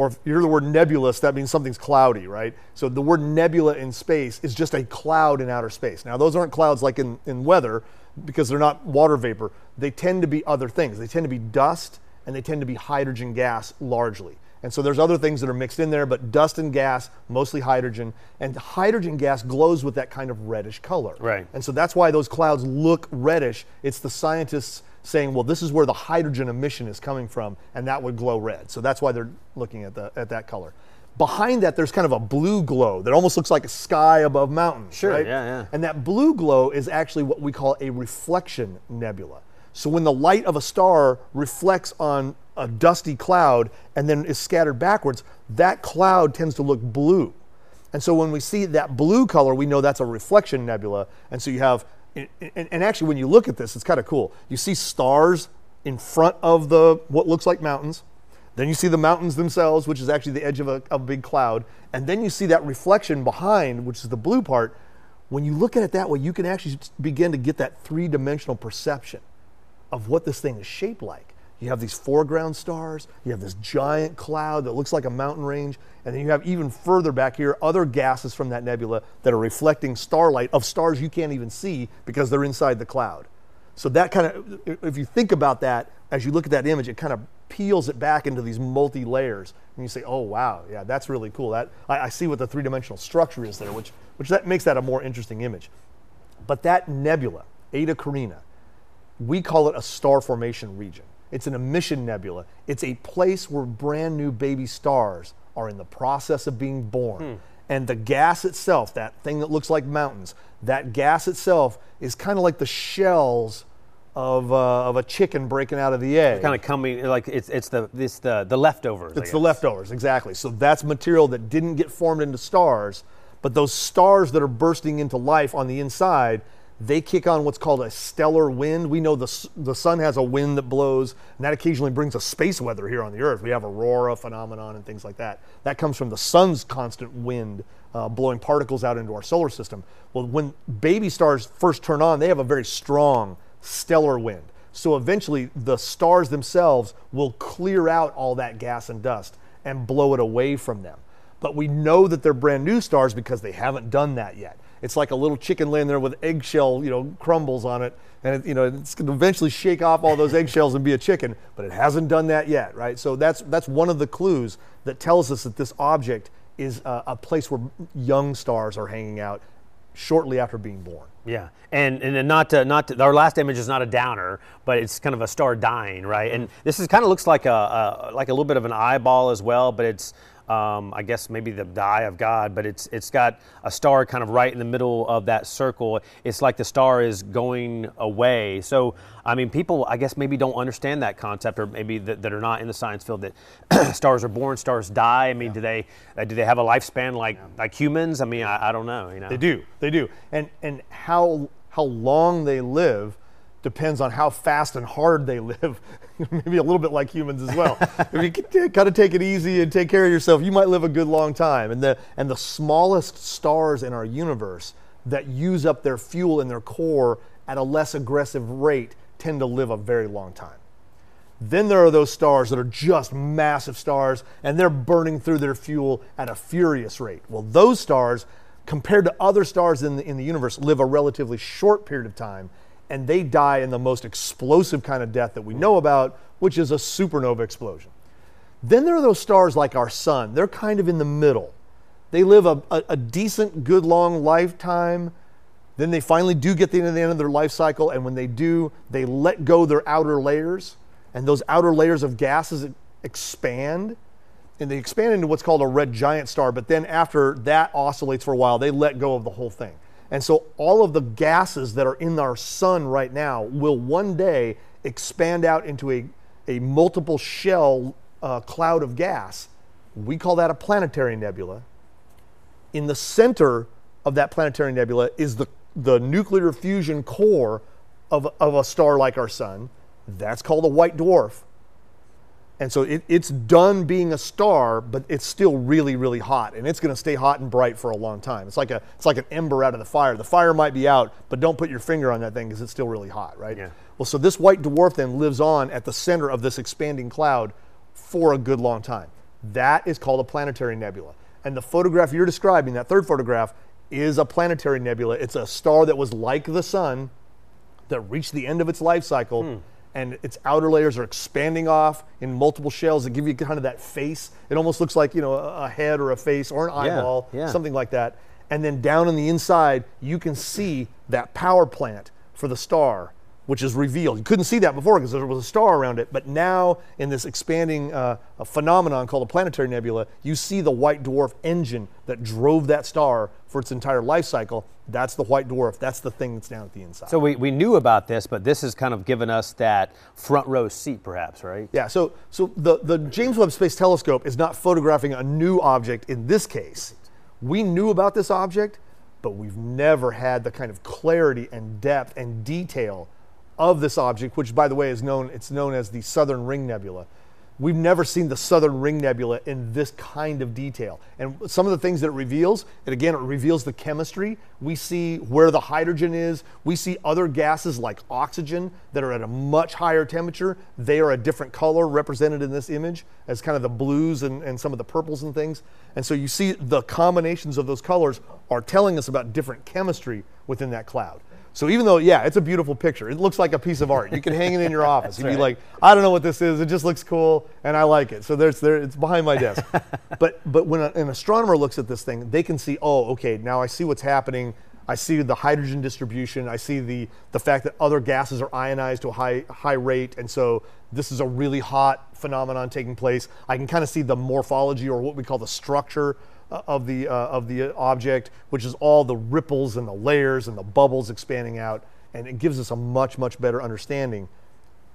or if you hear the word nebulous, that means something's cloudy, right? So the word nebula in space is just a cloud in outer space. Now those aren't clouds like in, in weather because they're not water vapor. They tend to be other things. They tend to be dust and they tend to be hydrogen gas largely. And so there's other things that are mixed in there, but dust and gas, mostly hydrogen, and hydrogen gas glows with that kind of reddish color. Right. And so that's why those clouds look reddish. It's the scientists saying, well, this is where the hydrogen emission is coming from, and that would glow red. So that's why they're looking at, the, at that color. Behind that, there's kind of a blue glow that almost looks like a sky above mountains. Sure, right? yeah, yeah. And that blue glow is actually what we call a reflection nebula. So when the light of a star reflects on a dusty cloud and then is scattered backwards, that cloud tends to look blue. And so when we see that blue color, we know that's a reflection nebula. And so you have, and, actually when you look at this, it's kind of cool. You see stars in front of the what looks like mountains. Then you see the mountains themselves, which is actually the edge of a, a big cloud. And then you see that reflection behind, which is the blue part. When you look at it that way, you can actually begin to get that three dimensional perception of what this thing is shaped like. You have these foreground stars, you have this giant cloud that looks like a mountain range, and then you have even further back here other gases from that nebula that are reflecting starlight of stars you can't even see because they're inside the cloud. So that kind of, if you think about that, as you look at that image, it kind of peels it back into these multi layers, and you say, "Oh wow, yeah, that's really cool." That I, I see what the three dimensional structure is there, which which that makes that a more interesting image. But that nebula, Eta Carina, we call it a star formation region. It's an emission nebula. It's a place where brand new baby stars are in the process of being born. And the gas itself, that thing that looks like mountains, that gas itself is kind of like the shells of, uh, of a chicken breaking out of the egg. Kind of coming like it's it's the this the the leftovers. It's the leftovers, exactly. So that's material that didn't get formed into stars, but those stars that are bursting into life on the inside, they kick on what's called a stellar wind. We know the, the sun has a wind that blows, and that occasionally brings a space weather here on the Earth. We have aurora phenomenon and things like that. That comes from the sun's constant wind uh, blowing particles out into our solar system. Well, when baby stars first turn on, they have a very strong stellar wind. So eventually, the stars themselves will clear out all that gas and dust and blow it away from them. But we know that they're brand new stars because they haven't done that yet. It's like a little chicken laying there with eggshell, you know, crumbles on it, and it, you know it's going to eventually shake off all those eggshells and be a chicken. But it hasn't done that yet, right? So that's that's one of the clues that tells us that this object is a, a place where young stars are hanging out shortly after being born. Yeah, and and not to, not to, our last image is not a downer, but it's kind of a star dying, right? And this is kind of looks like a, a like a little bit of an eyeball as well, but it's um, I guess maybe the, the, eye of God, but it's it's got a star kind of right in the middle of that circle. It's like the star is going away. So I mean, people I guess maybe don't understand that concept, or maybe that, that are not in the science field that *clears throat* stars are born, stars die. I mean, yeah. do they uh, do they have a lifespan like yeah. like humans? I mean, I, I don't know. You know, they do, they do, and and how how long they live depends on how fast and hard they live. *laughs* Maybe a little bit like humans as well. if you kind of take it easy and take care of yourself, you might live a good long time. And the, and the smallest stars in our universe that use up their fuel in their core at a less aggressive rate tend to live a very long time. Then there are those stars that are just massive stars and they're burning through their fuel at a furious rate. Well, those stars, compared to other stars in the, in the universe, live a relatively short period of time and they die in the most explosive kind of death that we know about, which is a supernova explosion. Then there are those stars like our sun. They're kind of in the middle. They live a, a, a decent, good, long lifetime. Then they finally do get to the end of their life cycle, and when they do, they let go their outer layers, and those outer layers of gases expand, and they expand into what's called a red giant star. But then after that oscillates for a while, they let go of the whole thing. And so all of the gases that are in our sun right now will one day expand out into a, a multiple shell uh, cloud of gas. We call that a planetary nebula. In the center of that planetary nebula is the, the nuclear fusion core of, of a star like our sun. That's called a white dwarf. And so it, it's done being a star, but it's still really, really hot, and it's going to stay hot and bright for a long time. It's like a, it's like an ember out of the fire. The fire might be out, but don't put your finger on that thing because it's still really hot, right? Yeah. Well, so this white dwarf then lives on at the center of this expanding cloud for a good long time. That is called a planetary nebula. And the photograph you're describing, that third photograph, is a planetary nebula. It's a star that was like the sun that reached the end of its life cycle. Hmm and its outer layers are expanding off in multiple shells that give you kind of that face. It almost looks like you know a head or a face or an eyeball, yeah, yeah. something like that. And then down on the inside, you can see that power plant for the star which is revealed. You couldn't see that before because there was a star around it, but now in this expanding uh, phenomenon called a planetary nebula, you see the white dwarf engine that drove that star for its entire life cycle. That's the white dwarf. That's the thing that's down at the inside. So we, we knew about this, but this has kind of given us that front row seat, perhaps, right? Yeah. So so the the James Webb Space Telescope is not photographing a new object in this case. We knew about this object, but we've never had the kind of clarity and depth and detail of this object, which by the way is known, it's known as the Southern Ring Nebula. We've never seen the Southern Ring Nebula in this kind of detail. And some of the things that it reveals, and again, it reveals the chemistry. We see where the hydrogen is. We see other gases like oxygen that are at a much higher temperature. They are a different color represented in this image as kind of the blues and, and some of the purples and things. And so you see the combinations of those colors are telling us about different chemistry within that cloud. So even though, yeah, it's a beautiful picture, it looks like a piece of art. You can hang it in your *laughs* office. You'd right. be like, I don't know what this is. It just looks cool, and I like it. So there's there, it's behind my desk. *laughs* but but when a, an astronomer looks at this thing, they can see, oh, okay, now I see what's happening. I see the hydrogen distribution. I see the the fact that other gases are ionized to a high high rate, and so this is a really hot phenomenon taking place. I can kind of see the morphology or what we call the structure of the, uh, of the object, which is all the ripples and the layers and the bubbles expanding out. And it gives us a much, much better understanding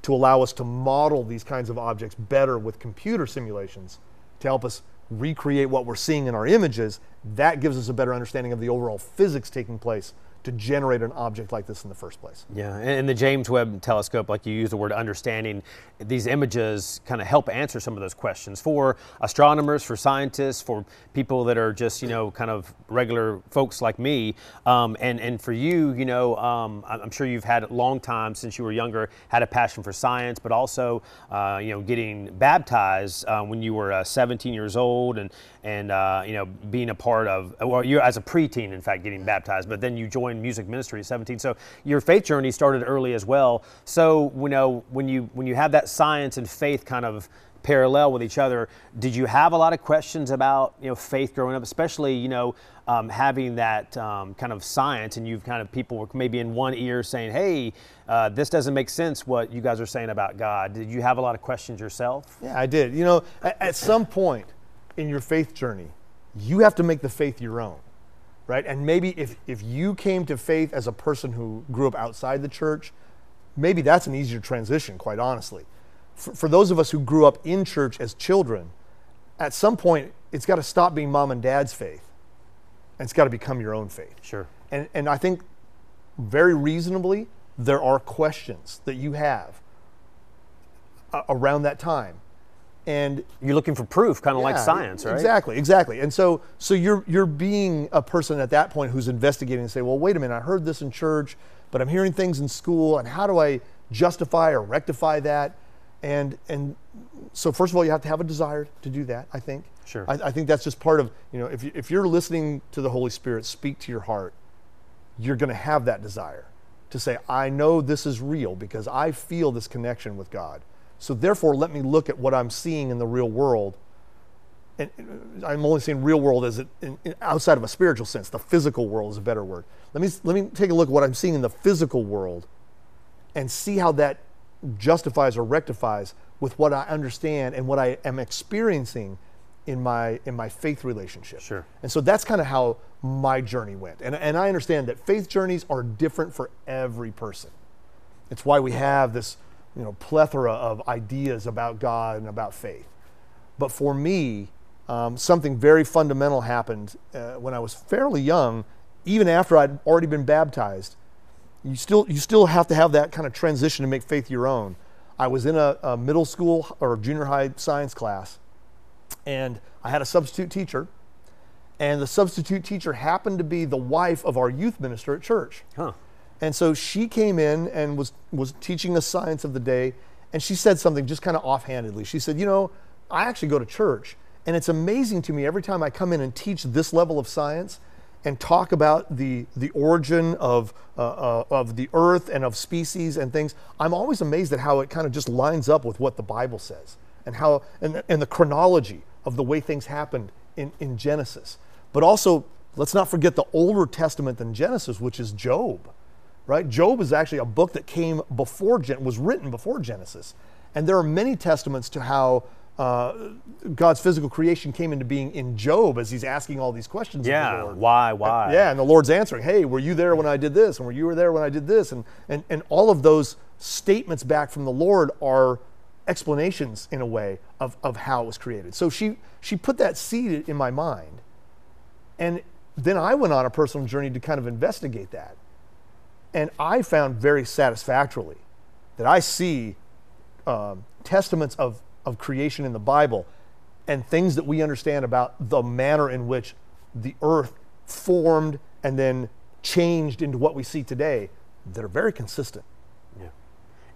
to allow us to model these kinds of objects better with computer simulations to help us recreate what we're seeing in our images. That gives us a better understanding of the overall physics taking place to generate an object like this in the first place. Yeah, and the James Webb Telescope, like you use the word understanding, these images kind of help answer some of those questions for astronomers, for scientists, for people that are just you know kind of regular folks like me, um, and and for you, you know, um, I'm sure you've had a long time since you were younger had a passion for science, but also uh, you know getting baptized uh, when you were uh, 17 years old, and and uh, you know being a part of, well, you're as a preteen, in fact, getting baptized, but then you joined music ministry at 17. So your faith journey started early as well. So you know when you when you have that science and faith kind of parallel with each other, did you have a lot of questions about you know faith growing up, especially you know um, having that um, kind of science, and you've kind of people were maybe in one ear saying, "Hey, uh, this doesn't make sense what you guys are saying about God." Did you have a lot of questions yourself? Yeah, I did. You know, at, at some point in your faith journey, you have to make the faith your own, right? And maybe if, if you came to faith as a person who grew up outside the church, maybe that's an easier transition, quite honestly. For, for those of us who grew up in church as children, at some point, it's got to stop being mom and dad's faith and it's got to become your own faith. Sure. And, and I think very reasonably, there are questions that you have uh, around that time and you're looking for proof kind of yeah, like science right? exactly exactly. And so so you're you're being a person at that point who's investigating and say well wait a minute i heard this in church but i'm hearing things in school and how do i justify or rectify that? And and so first of all you have to have a desire to do that i think. Sure. I, I think that's just part of you know if, you, if you're listening to the holy spirit speak to your heart you're going to have that desire to say i know this is real because i feel this connection with god so therefore, let me look at what I'm seeing in the real world. And uh, I'm only saying real world as it, in, in, outside of a spiritual sense. The physical world is a better word. Let me let me take a look at what I'm seeing in the physical world, and see how that justifies or rectifies with what I understand and what I am experiencing in my in my faith relationship. Sure. And so that's kind of how my journey went. And, and I understand that faith journeys are different for every person. It's why we have this you know, plethora of ideas about God and about faith. But for me, um, something very fundamental happened uh, when I was fairly young, even after I'd already been baptized. You still, you still have to have that kind of transition to make faith your own. I was in a, a middle school or junior high science class, and I had a substitute teacher, and the substitute teacher happened to be the wife of our youth minister at church. Huh. And so she came in and was, was teaching the science of the day. And she said something just kind of offhandedly. She said, You know, I actually go to church. And it's amazing to me every time I come in and teach this level of science and talk about the, the origin of, uh, uh, of the earth and of species and things, I'm always amazed at how it kind of just lines up with what the Bible says and how and, and the chronology of the way things happened in, in Genesis. But also, let's not forget the older testament than Genesis, which is Job right? Job is actually a book that came before, was written before Genesis. And there are many testaments to how uh, God's physical creation came into being in Job as he's asking all these questions. Yeah, of the why, why? Yeah, and the Lord's answering, hey, were you there when I did this? And were you there when I did this? And, and, and all of those statements back from the Lord are explanations in a way of, of how it was created. So she, she put that seed in my mind. And then I went on a personal journey to kind of investigate that. And I found very satisfactorily that I see um, testaments of, of creation in the Bible and things that we understand about the manner in which the earth formed and then changed into what we see today that are very consistent. Yeah.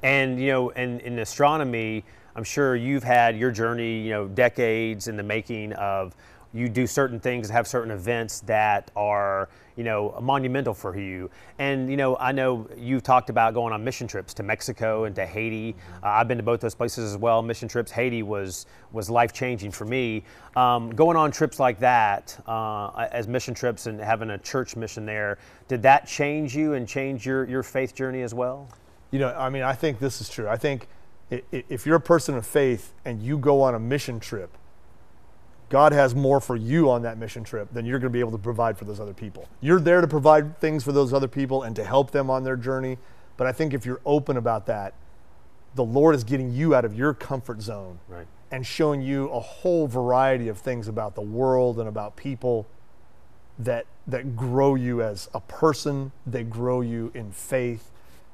And, you know, in, in astronomy, I'm sure you've had your journey, you know, decades in the making of you do certain things, have certain events that are, you know, monumental for you. And, you know, I know you've talked about going on mission trips to Mexico and to Haiti. Uh, I've been to both those places as well. Mission trips, Haiti was was life changing for me. Um, going on trips like that uh, as mission trips and having a church mission there, did that change you and change your your faith journey as well? You know, I mean, I think this is true. I think if you're a person of faith and you go on a mission trip God has more for you on that mission trip than you're going to be able to provide for those other people. You're there to provide things for those other people and to help them on their journey. But I think if you're open about that, the Lord is getting you out of your comfort zone right. and showing you a whole variety of things about the world and about people that that grow you as a person. They grow you in faith,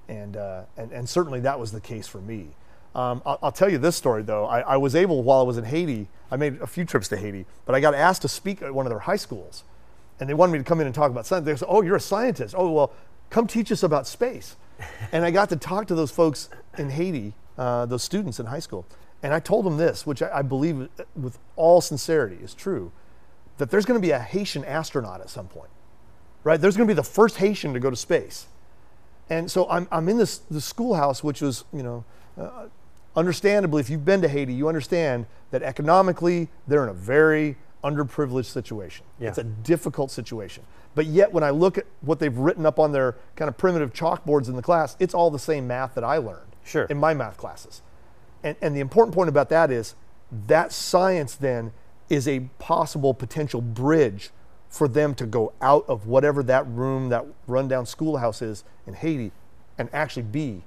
and uh, and and certainly that was the case for me. Um, I'll, I'll, tell you this story though. I, I, was able while I was in Haiti. I made a few trips to Haiti, but I got asked to speak at one of their high schools, and they wanted me to come in and talk about science. They said, "Oh, you're a scientist. Oh, well, come teach us about space." *laughs* and I got to talk to those folks in Haiti, uh, those students in high school, and I told them this, which I, I believe with all sincerity is true, that there's going to be a Haitian astronaut at some point, right? There's going to be the first Haitian to go to space. And so I'm, I'm in this, this schoolhouse, which was, you know, uh, understandably, if you've been to Haiti, you understand that economically they're in a very underprivileged situation. Yeah. It's a difficult situation. But yet, when I look at what they've written up on their kind of primitive chalkboards in the class, it's all the same math that I learned sure. in my math classes. And, and the important point about that is that science then is a possible potential bridge for them to go out of whatever that room, that rundown schoolhouse is in Haiti, and actually be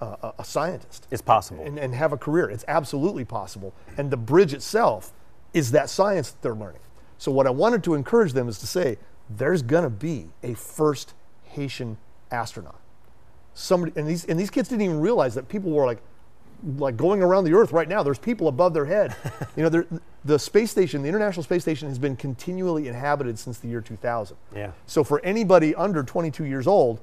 a, a scientist. It's possible. And, and have a career. It's absolutely possible. And the bridge itself is that science that they're learning. So, what I wanted to encourage them is to say, there's going to be a first Haitian astronaut. Somebody, and these, and these kids didn't even realize that people were like, like going around the earth right now. There's people above their head. *laughs* you know, the space station, the International Space Station, has been continually inhabited since the year 2000. Yeah. So for anybody under 22 years old,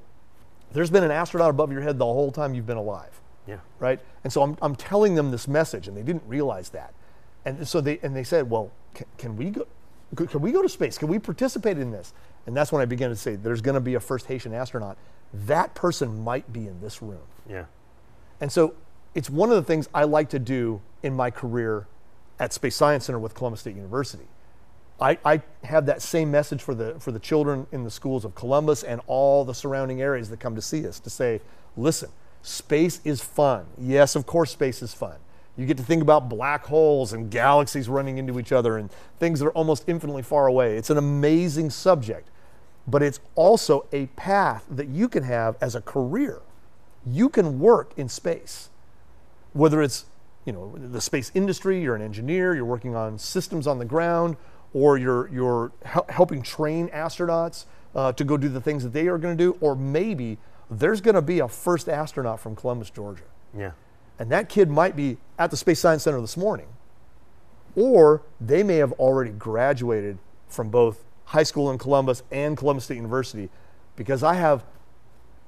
there's been an astronaut above your head the whole time you've been alive. Yeah. Right. And so I'm, I'm telling them this message, and they didn't realize that. And so they and they said, well, can, can we go? Can we go to space? Can we participate in this? And that's when I began to say, there's going to be a first Haitian astronaut. That person might be in this room. Yeah. And so it's one of the things I like to do in my career at Space Science Center with Columbus State University. I, I, have that same message for the, for the children in the schools of Columbus and all the surrounding areas that come to see us to say, listen, space is fun. Yes, of course, space is fun. You get to think about black holes and galaxies running into each other and things that are almost infinitely far away. It's an amazing subject, but it's also a path that you can have as a career. You can work in space whether it's you know the space industry, you're an engineer, you're working on systems on the ground, or you're you're helping train astronauts uh, to go do the things that they are going to do, or maybe there's going to be a first astronaut from Columbus, Georgia. Yeah. And that kid might be at the Space Science Center this morning, or they may have already graduated from both high school in Columbus and Columbus State University, because I have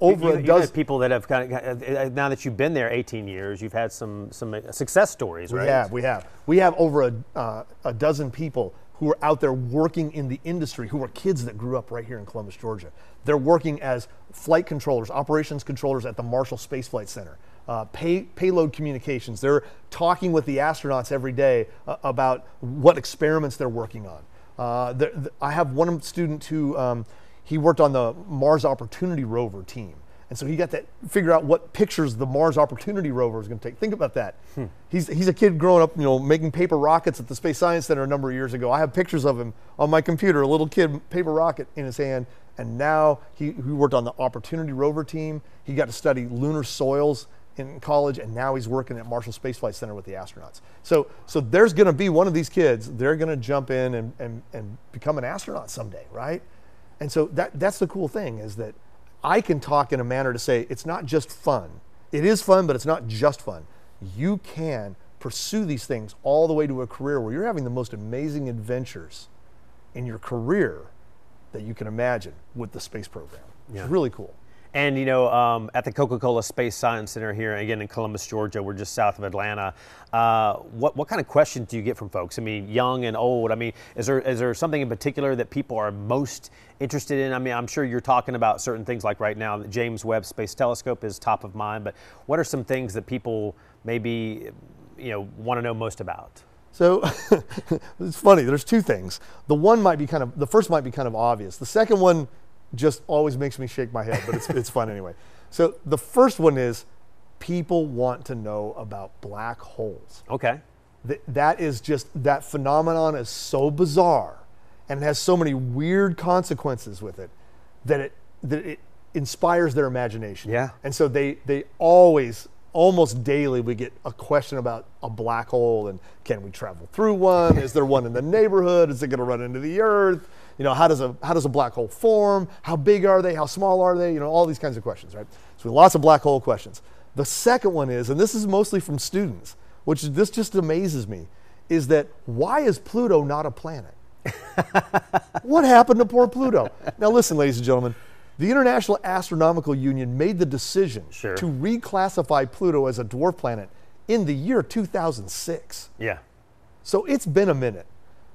over you, a dozen people that have kind of uh, now that you've been there 18 years, you've had some some success stories, right? We have, we have, we have over a, uh, a dozen people who are out there working in the industry, who are kids that grew up right here in Columbus, Georgia. They're working as flight controllers, operations controllers at the Marshall Space Flight Center. Uh, pay, payload communications. They're talking with the astronauts every day uh, about what experiments they're working on. Uh, I have one student who um, he worked on the Mars Opportunity rover team. And so he got to figure out what pictures the Mars Opportunity rover is going to take. Think about that. Hmm. He's, he's a kid growing up, you know, making paper rockets at the Space Science Center a number of years ago. I have pictures of him on my computer, a little kid, paper rocket in his hand. And now he, he worked on the Opportunity rover team. He got to study lunar soils in college, and now he's working at Marshall Space Flight Center with the astronauts. So, so there's going to be one of these kids. They're going to jump in and, and, and become an astronaut someday, right? And so that, that's the cool thing is that I can talk in a manner to say it's not just fun. It is fun, but it's not just fun. You can pursue these things all the way to a career where you're having the most amazing adventures in your career that you can imagine with the space program. Yeah. It's really cool. And you know, um, at the Coca-Cola Space Science Center here, again in Columbus, Georgia, we're just south of Atlanta. Uh, what what kind of questions do you get from folks? I mean, young and old. I mean, is there is there something in particular that people are most interested in? I mean, I'm sure you're talking about certain things like right now, the James Webb Space Telescope is top of mind. But what are some things that people maybe you know want to know most about? So *laughs* it's funny. There's two things. The one might be kind of the first might be kind of obvious. The second one just always makes me shake my head, but it's, it's fun anyway. So the first one is people want to know about black holes. Okay. Th- that is just, that phenomenon is so bizarre and it has so many weird consequences with it that it, that it inspires their imagination. Yeah. And so they, they always, almost daily, we get a question about a black hole and can we travel through one? Is there one in the neighborhood? Is it going to run into the earth? You know, how does a how does a black hole form? How big are they? How small are they? You know, all these kinds of questions, right? So lots of black hole questions. The second one is, and this is mostly from students, which this just amazes me, is that why is Pluto not a planet? *laughs* what happened to poor Pluto? Now, listen, ladies and gentlemen, the International Astronomical Union made the decision Sure. to reclassify Pluto as a dwarf planet in the year 2006. Yeah. So it's been a minute,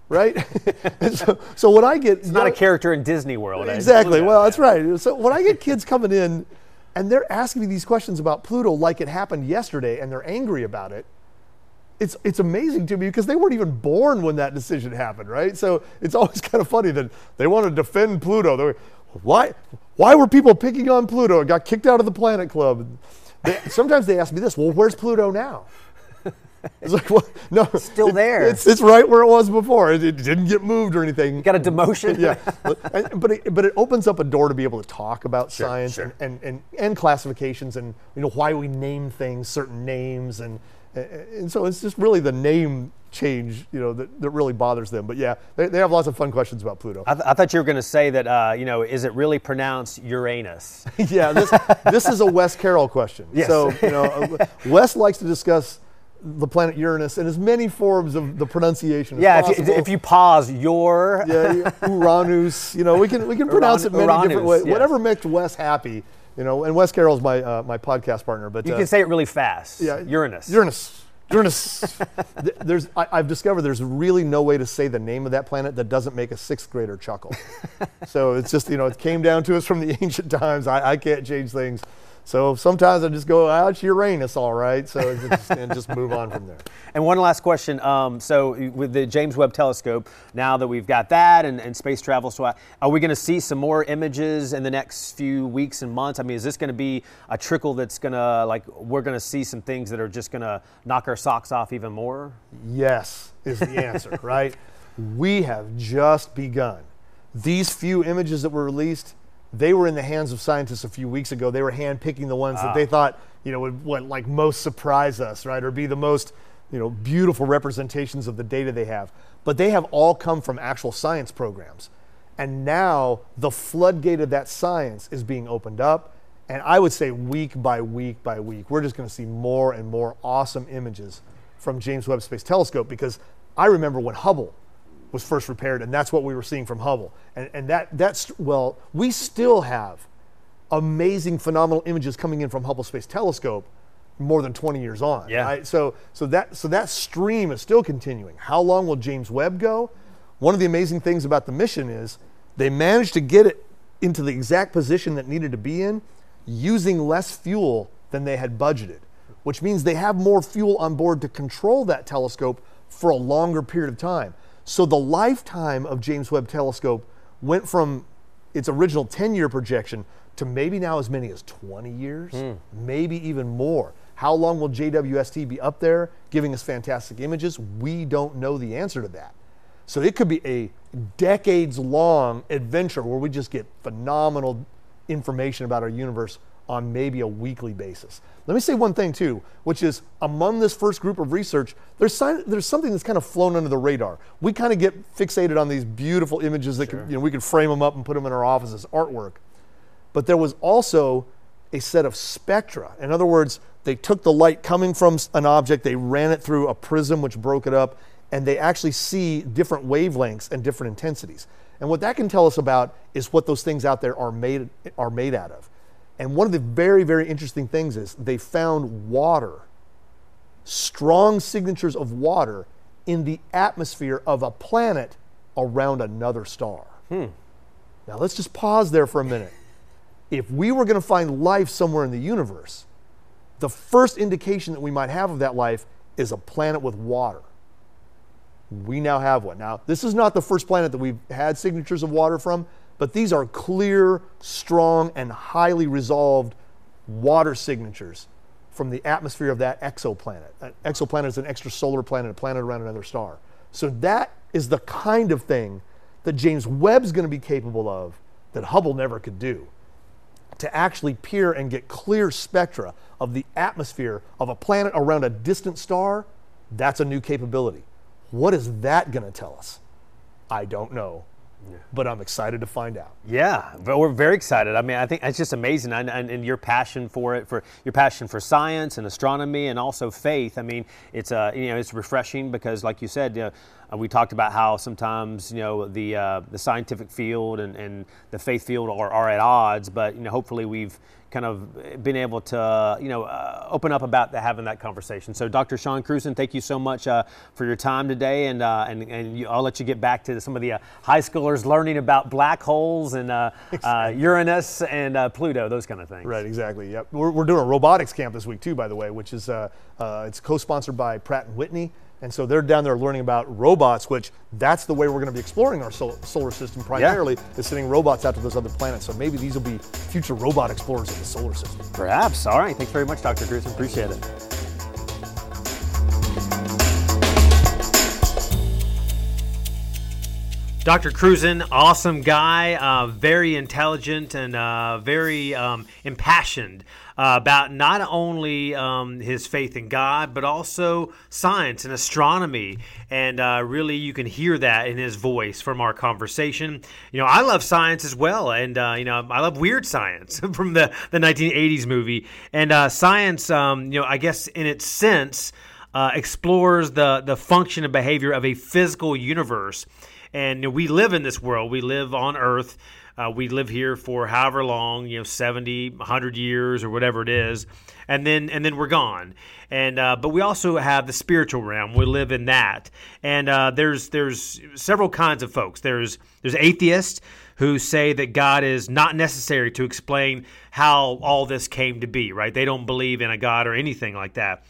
right? *laughs* So, so when I get Not a character in Disney World. Exactly. Well, that's right. So when I get kids coming in and they're asking me these questions about Pluto like it happened yesterday and they're angry about it, it's it's amazing to me because they weren't even born when that decision happened, right? So it's always *laughs* kind of funny that they want to defend Pluto. They were, why why were people picking on Pluto? It got kicked out of the Planet Club. They, sometimes they ask me this, well, where's Pluto now? *laughs* It's like, well, no, Still it- there. It's, it's right where it was before. It, it didn't get moved or anything Got a demotion? *laughs* yeah, but, but it, but it opens up a door to be able to talk about science sure. And, and, and, and classifications and you know why we name things certain names and and so it's just really the name change you know that, that really bothers them. But yeah, they, they have lots of fun questions about Pluto. I, th- I thought you were going to say that, uh, you know, is it really pronounced Uranus? *laughs* yeah, this this is a Wes Carroll question. Yes. So you know, uh, Wes likes to discuss the planet Uranus in as many forms of the pronunciation as yeah, if possible. you, if you pause your. yeah, *laughs* Uranus. You know, we can we can pronounce it many different ways. yes. Whatever makes Wes happy. You know, and Wes Carroll's my uh, my podcast partner. But You uh, can say it really fast. yeah, Uranus. Uranus. Uranus. *laughs* There's I, I've discovered there's really no way to say the name of that planet that doesn't make a sixth grader chuckle. *laughs* so it's just you know it came down to us from the ancient times. I, I can't change things. So sometimes I just go, ah, it's Uranus, all right. So just, and just move on from there. *laughs* And one last question. Um, so, with the James Webb Telescope, now that we've got that and, and space travel, so are we going to see some more images in the next few weeks and months? I mean, is this going to be a trickle that's going to, like, we're going to see some things that are just going to knock our socks off even more? Yes, is the answer, *laughs* right? We have just begun. These few images that were released, they were in the hands of scientists a few weeks ago. They were handpicking the ones that they ah. thought, you know, would what like most surprise us, right? Or be the most, you know, beautiful representations of the data they have. But they have all come from actual science programs. And now the floodgate of that science is being opened up. And I would say week by week by week, we're just going to see more and more awesome images from James Webb Space Telescope because I remember when Hubble was first repaired, and that's what we were seeing from Hubble. And, and that, that's, well, we still have amazing, phenomenal images coming in from Hubble Space Telescope more than 20 years on. Yeah. right? So, so, that, so that stream is still continuing. How long will James Webb go? One of the amazing things about the mission is they managed to get it into the exact position that needed to be in using less fuel than they had budgeted, which means they have more fuel on board to control that telescope for a longer period of time. So the lifetime of James Webb Telescope went from its original 10 year projection to maybe now as many as 20 years, hmm. maybe even more. How long will JWST be up there giving us fantastic images? We don't know the answer to that. So it could be a decades long adventure where we just get phenomenal information about our universe on maybe a weekly basis. Let me say one thing too, which is among this first group of research, there's, there's something that's kind of flown under the radar. We kind of get fixated on these beautiful images that could, you know, we could frame them up and put them in our office as artwork. But there was also a set of spectra. In other words, they took the light coming from an object, they ran it through a prism which broke it up, and they actually see different wavelengths and different intensities. And what that can tell us about is what those things out there are made, are made out of. And one of the very, very interesting things is they found water, strong signatures of water in the atmosphere of a planet around another star. Hmm. Now let's just pause there for a minute. If we were going to find life somewhere in the universe, the first indication that we might have of that life is a planet with water. We now have one. Now, this is not the first planet that we've had signatures of water from, but these are clear, strong, and highly resolved water signatures from the atmosphere of that exoplanet. An exoplanet is an extrasolar planet, a planet around another star. So that is the kind of thing that James Webb's going to be capable of that Hubble never could do to actually peer and get clear spectra of the atmosphere of a planet around a distant star, that's a new capability. What is that going to tell us? I don't know. But I'm excited to find out. Yeah, we're very excited. I mean, I think it's just amazing, and, and, and, your passion for it, for your passion for science and astronomy, and also faith. I mean, it's uh, you know it's refreshing because, like you said, you know, uh, we talked about how sometimes you know the uh, the scientific field and, and the faith field are, are at odds, but you know hopefully we've kind of been able to, you know, uh, open up about the, having that conversation. So, Dr. Shawn Cruzen, thank you so much uh, for your time today, and uh, and, and you, I'll let you get back to some of the uh, high schoolers learning about black holes and uh, uh, Uranus and Pluto, those kind of things. Right, exactly. Yep, we're, we're doing a robotics camp this week too, by the way, which is it's co-sponsored by Pratt and Whitney. And so they're down there learning about robots, which that's the way we're going to be exploring our solar system primarily, yeah. is sending robots out to those other planets. So maybe these will be future robot explorers of the solar system. Perhaps. All right. Thanks very much, Dr. Cruzen. Appreciate it. Dr. Cruzen, awesome guy, uh, very intelligent and uh, very um, impassioned about not only um, his faith in God, but also science and astronomy. And uh, really, you can hear that in his voice from our conversation. You know, I love science as well. And, uh, you know, I love weird science *laughs* from the, the 1980s movie. And uh, science, um, you know, I guess in its sense, uh, explores the, the function and behavior of a physical universe. And we live in this world, we live on Earth. Uh, we live here for however long, you know, 70, 100 years or whatever it is, and then and then we're gone. And uh, but we also have the spiritual realm. We live in that. And uh, there's there's several kinds of folks. There's there's atheists who say that God is not necessary to explain how all this came to be. Right? They don't believe in a God or anything like that.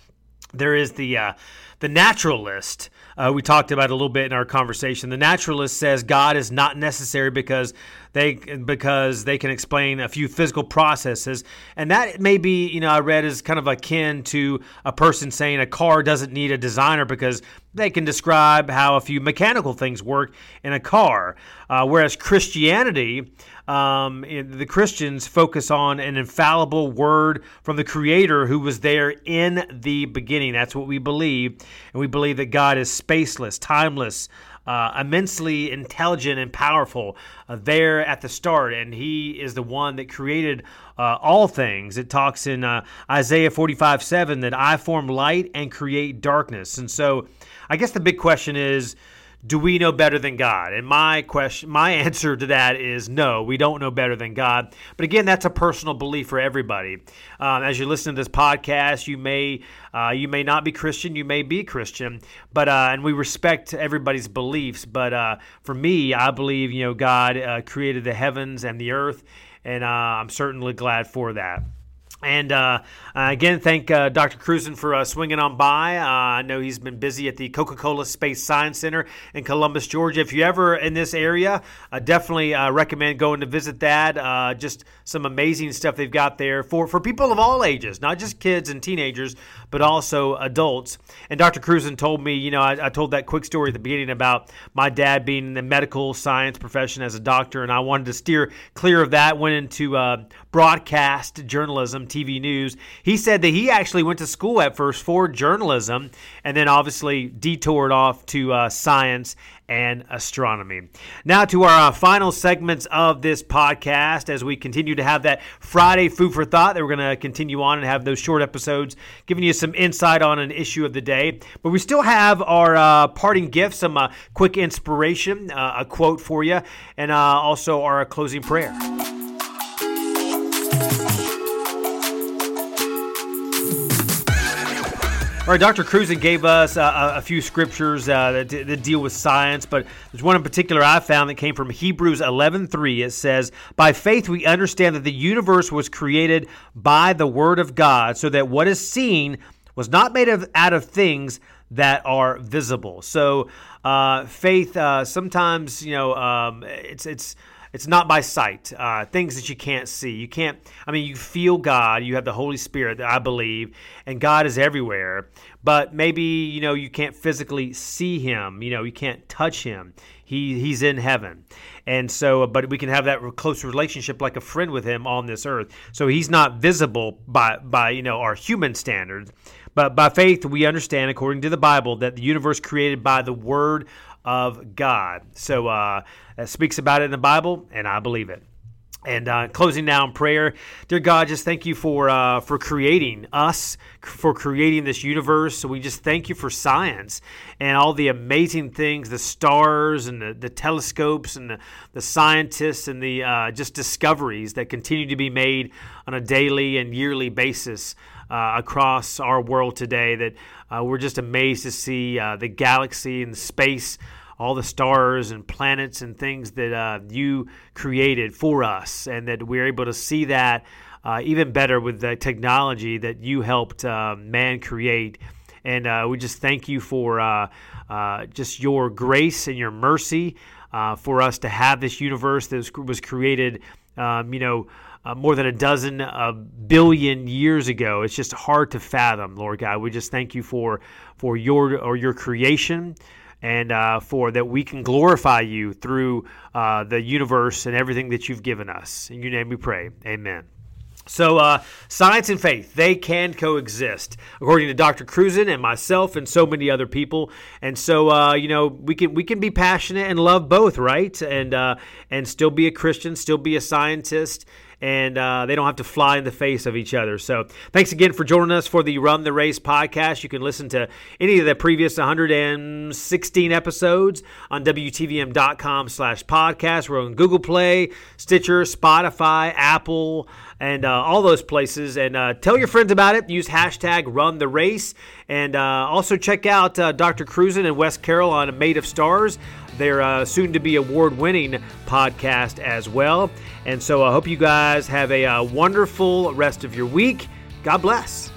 There is the uh, the naturalist uh, we talked about a little bit in our conversation. The naturalist says God is not necessary because they because they can explain a few physical processes, and that may be you know I read is kind of akin to a person saying a car doesn't need a designer because they can describe how a few mechanical things work in a car, uh, whereas Christianity um, the Christians focus on an infallible word from the Creator who was there in the beginning. That's what we believe. And we believe that God is spaceless, timeless, uh, immensely intelligent and powerful uh, there at the start. And He is the one that created uh, all things. It talks in uh, Isaiah 45 7 that I form light and create darkness. And so I guess the big question is do we know better than God? And my question, my *laughs* answer to that is no, we don't know better than God. But again, that's a personal belief for everybody. Um, as you listen to this podcast, you may uh, you may not be Christian, you may be Christian, but uh, and we respect everybody's beliefs. But uh, for me, I believe you know God uh, created the heavens and the earth, and uh, I'm certainly glad for that. And uh, uh, again, thank uh, Dr. Cruzen for uh, swinging on by. Uh, I know he's been busy at the Coca Cola Space Science Center in Columbus, Georgia. If you're ever in this area, I definitely uh, recommend going to visit that. just some amazing stuff they've got there for, for people of all ages, not just kids and teenagers, but also adults. And Dr. Cruzen told me, you know, I, I told that quick story at the beginning about my dad being in the medical science profession as a doctor, and I wanted to steer clear of that, went into broadcast journalism TV News. He said that he actually went to school at first for journalism and then obviously detoured off to uh, science and astronomy. Now, to our uh, final segments of this podcast as we continue to have that Friday food for thought that we're going to continue on and have those short episodes giving you some insight on an issue of the day. But we still have our uh, parting gift, some uh, quick inspiration, uh, a quote for you, and uh, also our closing prayer. All right, Dr. Cruzen gave us uh, a few scriptures uh, that, that, deal with science, but there's one in particular I found that came from Hebrews 11:3. It says, "By faith we understand that the universe was created by the word of God, so that what is seen was not made of, out of things that are visible." So, uh, faith uh, sometimes, you know, um, it's it's it's not by sight. Uh, things that you can't see. You can't. I mean, you feel God. You have the Holy Spirit. I believe, and God is everywhere. But maybe you know you can't physically see Him. You know you can't touch Him. He He's in heaven, and so. But we can have that close relationship like a friend with Him on this earth. So He's not visible by by you know our human standards. But by faith, we understand, according to the Bible, that the universe created by the word of God. So uh, that speaks about it in the Bible, and I believe it. And uh, closing now in prayer, dear God, just thank you for uh, for creating us, for creating this universe. So we just thank you for science and all the amazing things, the stars and the, the telescopes and the, the scientists and the uh, just discoveries that continue to be made on a daily and yearly basis uh, across our world today. That uh, we're just amazed to see uh, the galaxy and space all the stars and planets and things that uh, you created for us, and that we're able to see that uh, even better with the technology that you helped uh, man create. And uh, we just thank you for uh, uh, just your grace and your mercy for us to have this universe that was created, um, you know. Uh, more than a dozen uh, billion years ago. It's just hard to fathom, Lord God. We just thank you for for your or your creation and uh, for that we can glorify you through uh, the universe and everything that you've given us. In your name we pray. Amen. So, uh, science and faith, they can coexist, according to Dr. Cruzen and myself and so many other people. And so, uh, you know, we can we can be passionate and love both, right? And uh, and still be a Christian, still be a scientist, and uh, they don't have to fly in the face of each other. So, thanks again for joining us for the Run the Race podcast. You can listen to any of the previous 116 episodes on WTVM.com slash podcast. We're on Google Play, Stitcher, Spotify, Apple, and uh, all those places. And uh, tell your friends about it. Use hashtag Run the Race. And uh, also check out uh, Dr. Cruzen and Wes Carroll on Made of Stars their uh, soon to be award winning podcast as well. And so I hope you guys have a uh, wonderful rest of your week. God bless.